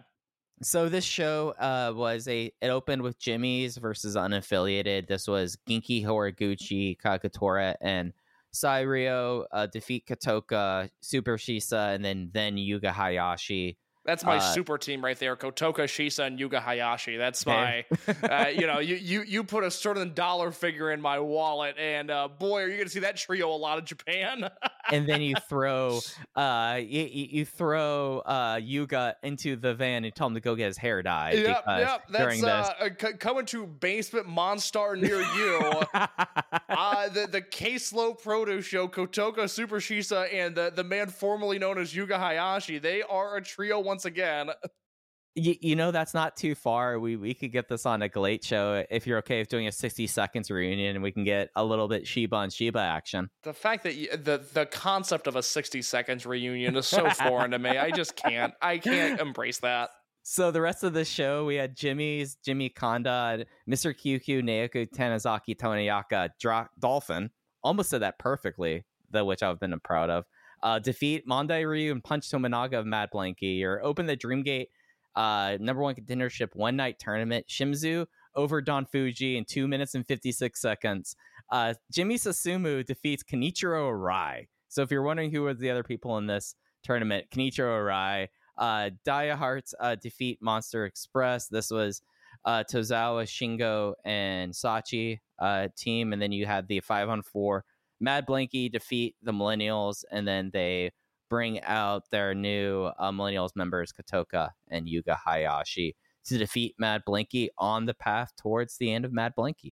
S5: So this show uh, was a it opened with Jimmy's versus unaffiliated. This was Genki Horiguchi, Kagetora, and Sairio uh, defeat Kotoka, Super Shisa, and then then Yuga Hayashi.
S6: That's my
S5: Uh,
S6: super team right there. Kotoka, Shisa, and Yuga Hayashi. That's my. uh, you know, you you you put a certain dollar figure in my wallet, and uh, boy, are you going to see that trio a lot of Japan.
S5: and then you throw uh you, you throw uh Yuga into the van and tell him to go get his hair dyed.
S6: yep, yep. That's uh, uh, c- coming to basement Monstar near you. uh, the the K Slow Proto Show, Kotoka, Super Shisa, and the the man formerly known as Yuga Hayashi. They are a trio once again.
S5: you, you know that's not too far. We we could get this on a GLEAT show if you're okay with doing a 60 seconds reunion and we can get a little bit Shiba on Shiba action.
S6: The fact that you, the the concept of a sixty seconds reunion is so foreign to me. I just can't. I can't embrace that.
S5: So the rest of the show, we had Jimmy's Jimmy Kanda, Mr. QQ, Naoki Tanizaki, Toniyaka, Dra- Dolphin. Almost said that perfectly, the which I've been proud of. Uh, defeat Mondai Ryu and Punch Tominaga of Mad Blankey, or open the Dreamgate uh, number one contendership one night tournament. Shimizu over Don Fuji in two minutes and 56 seconds. Uh, Jimmy Susumu defeats Kenichiro Arai. So if you're wondering who are the other people in this tournament, Kenichiro Arai, uh, Dia Hearts uh, defeat Monster Express. This was uh, Tozawa, Shingo, and Sachi uh, team. And then you had the five on four. Mad Blankey defeat the Millennials, and then they bring out their new uh, Millennials members, Kotoka and Yuga Hayashi, to defeat Mad Blankey on the path towards the end of Mad Blankey.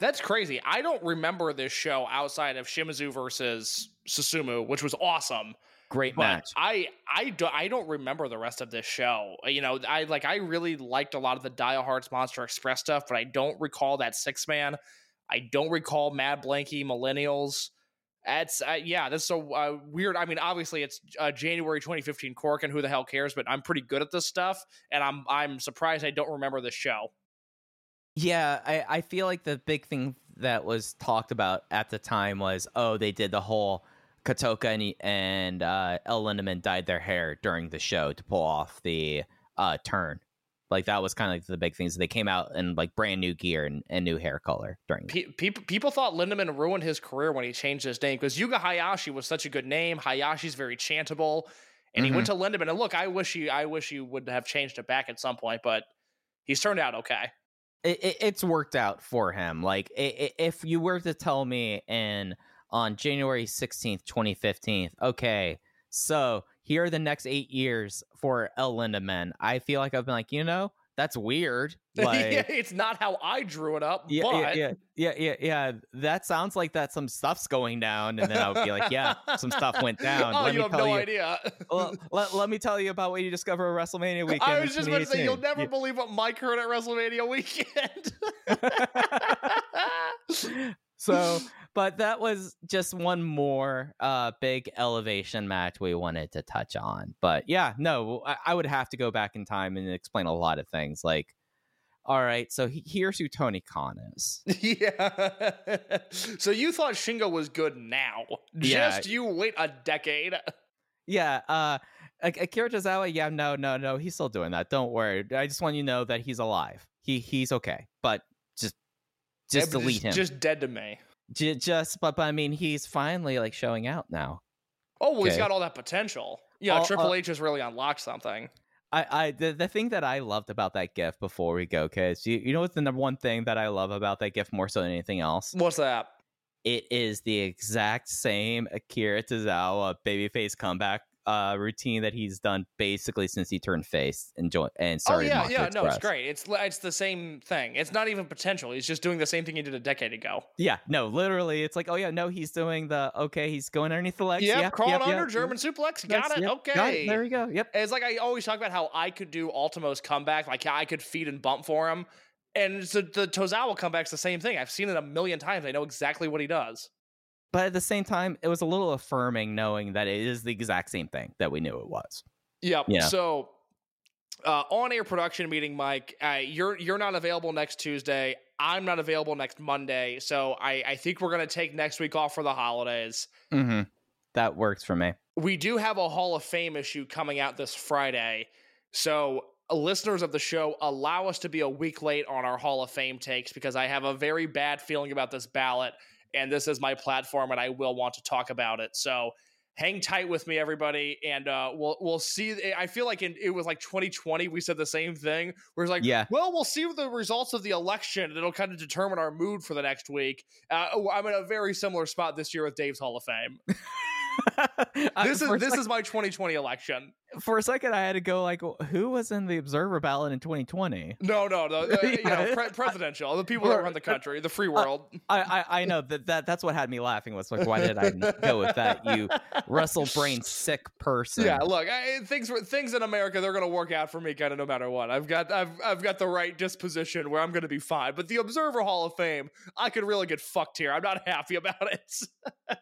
S6: That's crazy. I don't remember this show outside of Shimizu versus Susumu, which was awesome.
S5: Great
S6: But
S5: match.
S6: I I do, I don't remember the rest of this show. You know, I like I really liked a lot of the Dia Hearts Monster Express stuff, but I don't recall that six man. I don't recall Mad Blankey Millennials. That's uh, yeah, that's so uh, weird. I mean, obviously it's uh, January 2015 Cork, and who the hell cares? But I'm pretty good at this stuff, and I'm I'm surprised I don't remember the show.
S5: Yeah, I, I feel like the big thing that was talked about at the time was oh they did the whole Kotoka and and uh, El Lindaman dyed their hair during the show to pull off the uh, turn. Like that was kind of like the big things. They came out in like brand new gear and, and new hair color during.
S6: Pe- people people thought Lindaman ruined his career when he changed his name because Yuga Hayashi was such a good name. Hayashi's very chantable, and he went mm-hmm. to Lindaman. And look, I wish you I wish you would have changed it back at some point, but he's turned out okay.
S5: It, it, it's worked out for him. Like i i if you were to tell me in on January sixteenth, twenty fifteen, okay, so here are the next eight years for El Lindaman. I feel like I've been like, you know, that's weird. Like,
S6: yeah, it's not how I drew it up,
S5: yeah,
S6: but
S5: yeah, yeah, yeah, yeah. That sounds like that some stuff's going down, and then I'll be like, yeah, some stuff went down.
S6: oh,
S5: let
S6: you
S5: me
S6: have
S5: tell
S6: no
S5: you.
S6: idea.
S5: Well, let, let me tell you about what you discover at WrestleMania weekend.
S6: I was just about to say, you'll never
S5: Yeah.
S6: believe what Mike heard at WrestleMania weekend.
S5: so but that was just one more uh big elevation match we wanted to touch on but yeah no I, I would have to go back in time and explain a lot of things like all right so he, here's who tony khan is
S6: yeah. so you thought Shingo was good now?
S5: Yeah.
S6: Just you wait a decade.
S5: yeah uh akira tozawa yeah no no no he's still doing that don't worry i just want you to know that he's alive he he's okay but just just
S6: Yeah,
S5: delete him
S6: Just dead to me.
S5: J- just but, but i mean he's finally like showing out now
S6: Oh, well, he's got all that potential. Yeah,
S5: All-
S6: Triple
S5: uh,
S6: H has really unlocked something.
S5: I, I the, the thing that I loved about that gift before we go, because you, you know what's the number one thing that I love about that gift more so than anything else?
S6: What's that?
S5: It is the exact same Akira Tozawa babyface comeback uh, routine that he's done basically since he turned face and joined and started.
S6: Oh
S5: started.
S6: yeah,
S5: Monster
S6: yeah, no, it's great. It's it's the same thing. It's not even potential. He's just doing the same thing he did a decade ago.
S5: Yeah, no, literally, it's like, oh yeah, no, he's doing the okay, he's going underneath the legs.
S6: Yep,
S5: yeah,
S6: crawling
S5: yep,
S6: under
S5: yep,
S6: German suplex. Got it.
S5: yep,
S6: okay.
S5: got it, There we go. Yep.
S6: It's like I always talk about how I could do Ultimo's comeback, like I could feed and bump for him. And so the Tozawa comeback's the same thing. I've seen it a million times. I know exactly what he does.
S5: But at the same time, it was a little affirming knowing that it is the exact same thing that we knew it was.
S6: Yep.
S5: Yeah.
S6: So uh, on air production meeting, Mike, uh, you're you're not available next Tuesday. I'm not available next Monday. So I, I think we're gonna take next week off for the holidays.
S5: Mm-hmm. That works for me.
S6: we do have a Hall of Fame issue coming out this Friday. So, listeners of the show, allow us to be a week late on our Hall of Fame takes because I have a very bad feeling about this ballot, and this is my platform, and I will want to talk about it. So, hang tight with me, everybody, and uh, we'll we'll see. I feel like in, it was like 2020, we said the same thing. Where it's like,
S5: Yeah.
S6: well, we'll see the results of the election, and it'll kind of determine our mood for the next week. Uh, I'm in a very similar spot this year with Dave's Hall of Fame. This is this
S5: sec-
S6: is my 2020 election.
S5: For a second. I had to go like, who was in the Observer ballot in 2020?
S6: No, no, the, the, you know, pre- presidential, the people that run the country, the free world.
S5: I, I I know that, that that's what had me laughing. Was like, why did I go with that? You Russell brain sick person.
S6: yeah, look, I, things were things in America they're gonna work out for me, kind of no matter what. I've got I've I've got the right disposition where I'm gonna be fine. But the Observer Hall of Fame, I could really get fucked here. I'm not happy about it.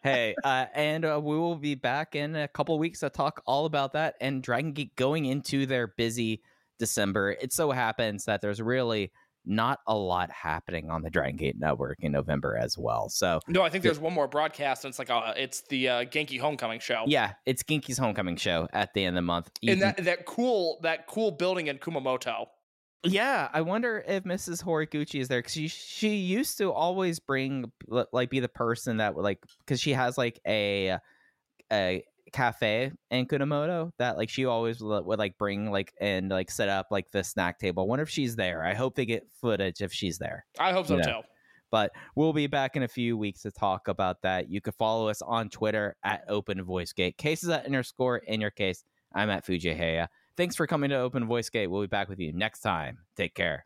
S5: hey, uh, and uh, we will be back in a couple weeks to talk all about that and Dragon Gate going into their busy December. It so happens that there's really not a lot happening on the Dragon Gate network in November as well. So
S6: no, I think there's one more broadcast, and it's like a, it's the uh, Genki Homecoming show.
S5: yeah, it's Genki's homecoming show at the end of the month.
S6: And that that cool that cool building in Kumamoto.
S5: Yeah, I wonder if Mrs. Horiguchi is there because she she used to always bring like be the person that would like because she has like a a cafe in Kumamoto that like she always would, would like bring like and like set up like the snack table. I wonder if she's there. I hope they get footage if she's there.
S6: I hope so
S5: Yeah.
S6: too.
S5: But we'll be back in a few weeks to talk about that. You can follow us on Twitter at Open Voice Gate. Cases at underscore in your case. I'm at Fujiheya. Thanks for coming to Open Voice Gate. We'll be back with you next time. Take care.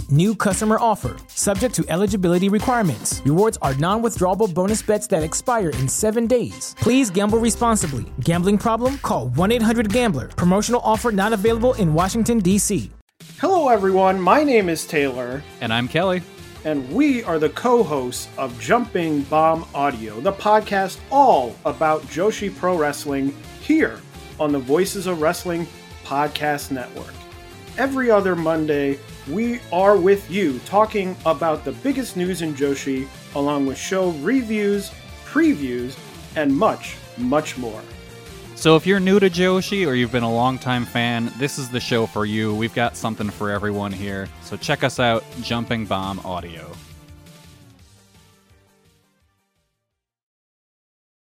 S1: New customer offer. Subject to eligibility requirements. Rewards are non withdrawable bonus bets that expire in seven days. Please gamble responsibly. Gambling problem? Call 1 800 Gambler. Promotional offer not available in Washington, D.C.
S7: Hello, everyone. My name is Taylor,
S8: And I'm Kelly.
S7: and we are the co hosts of Jumping Bomb Audio, the podcast all about Joshi Pro Wrestling here on the Voices of Wrestling Podcast Network. Every other Monday, we are with you talking about the biggest news in Joshi, along with show reviews, previews, and much, much more.
S8: So if you're new to Joshi or you've been a longtime fan, this is the show for you. We've got something for everyone here. So check us out, Jumping Bomb Audio.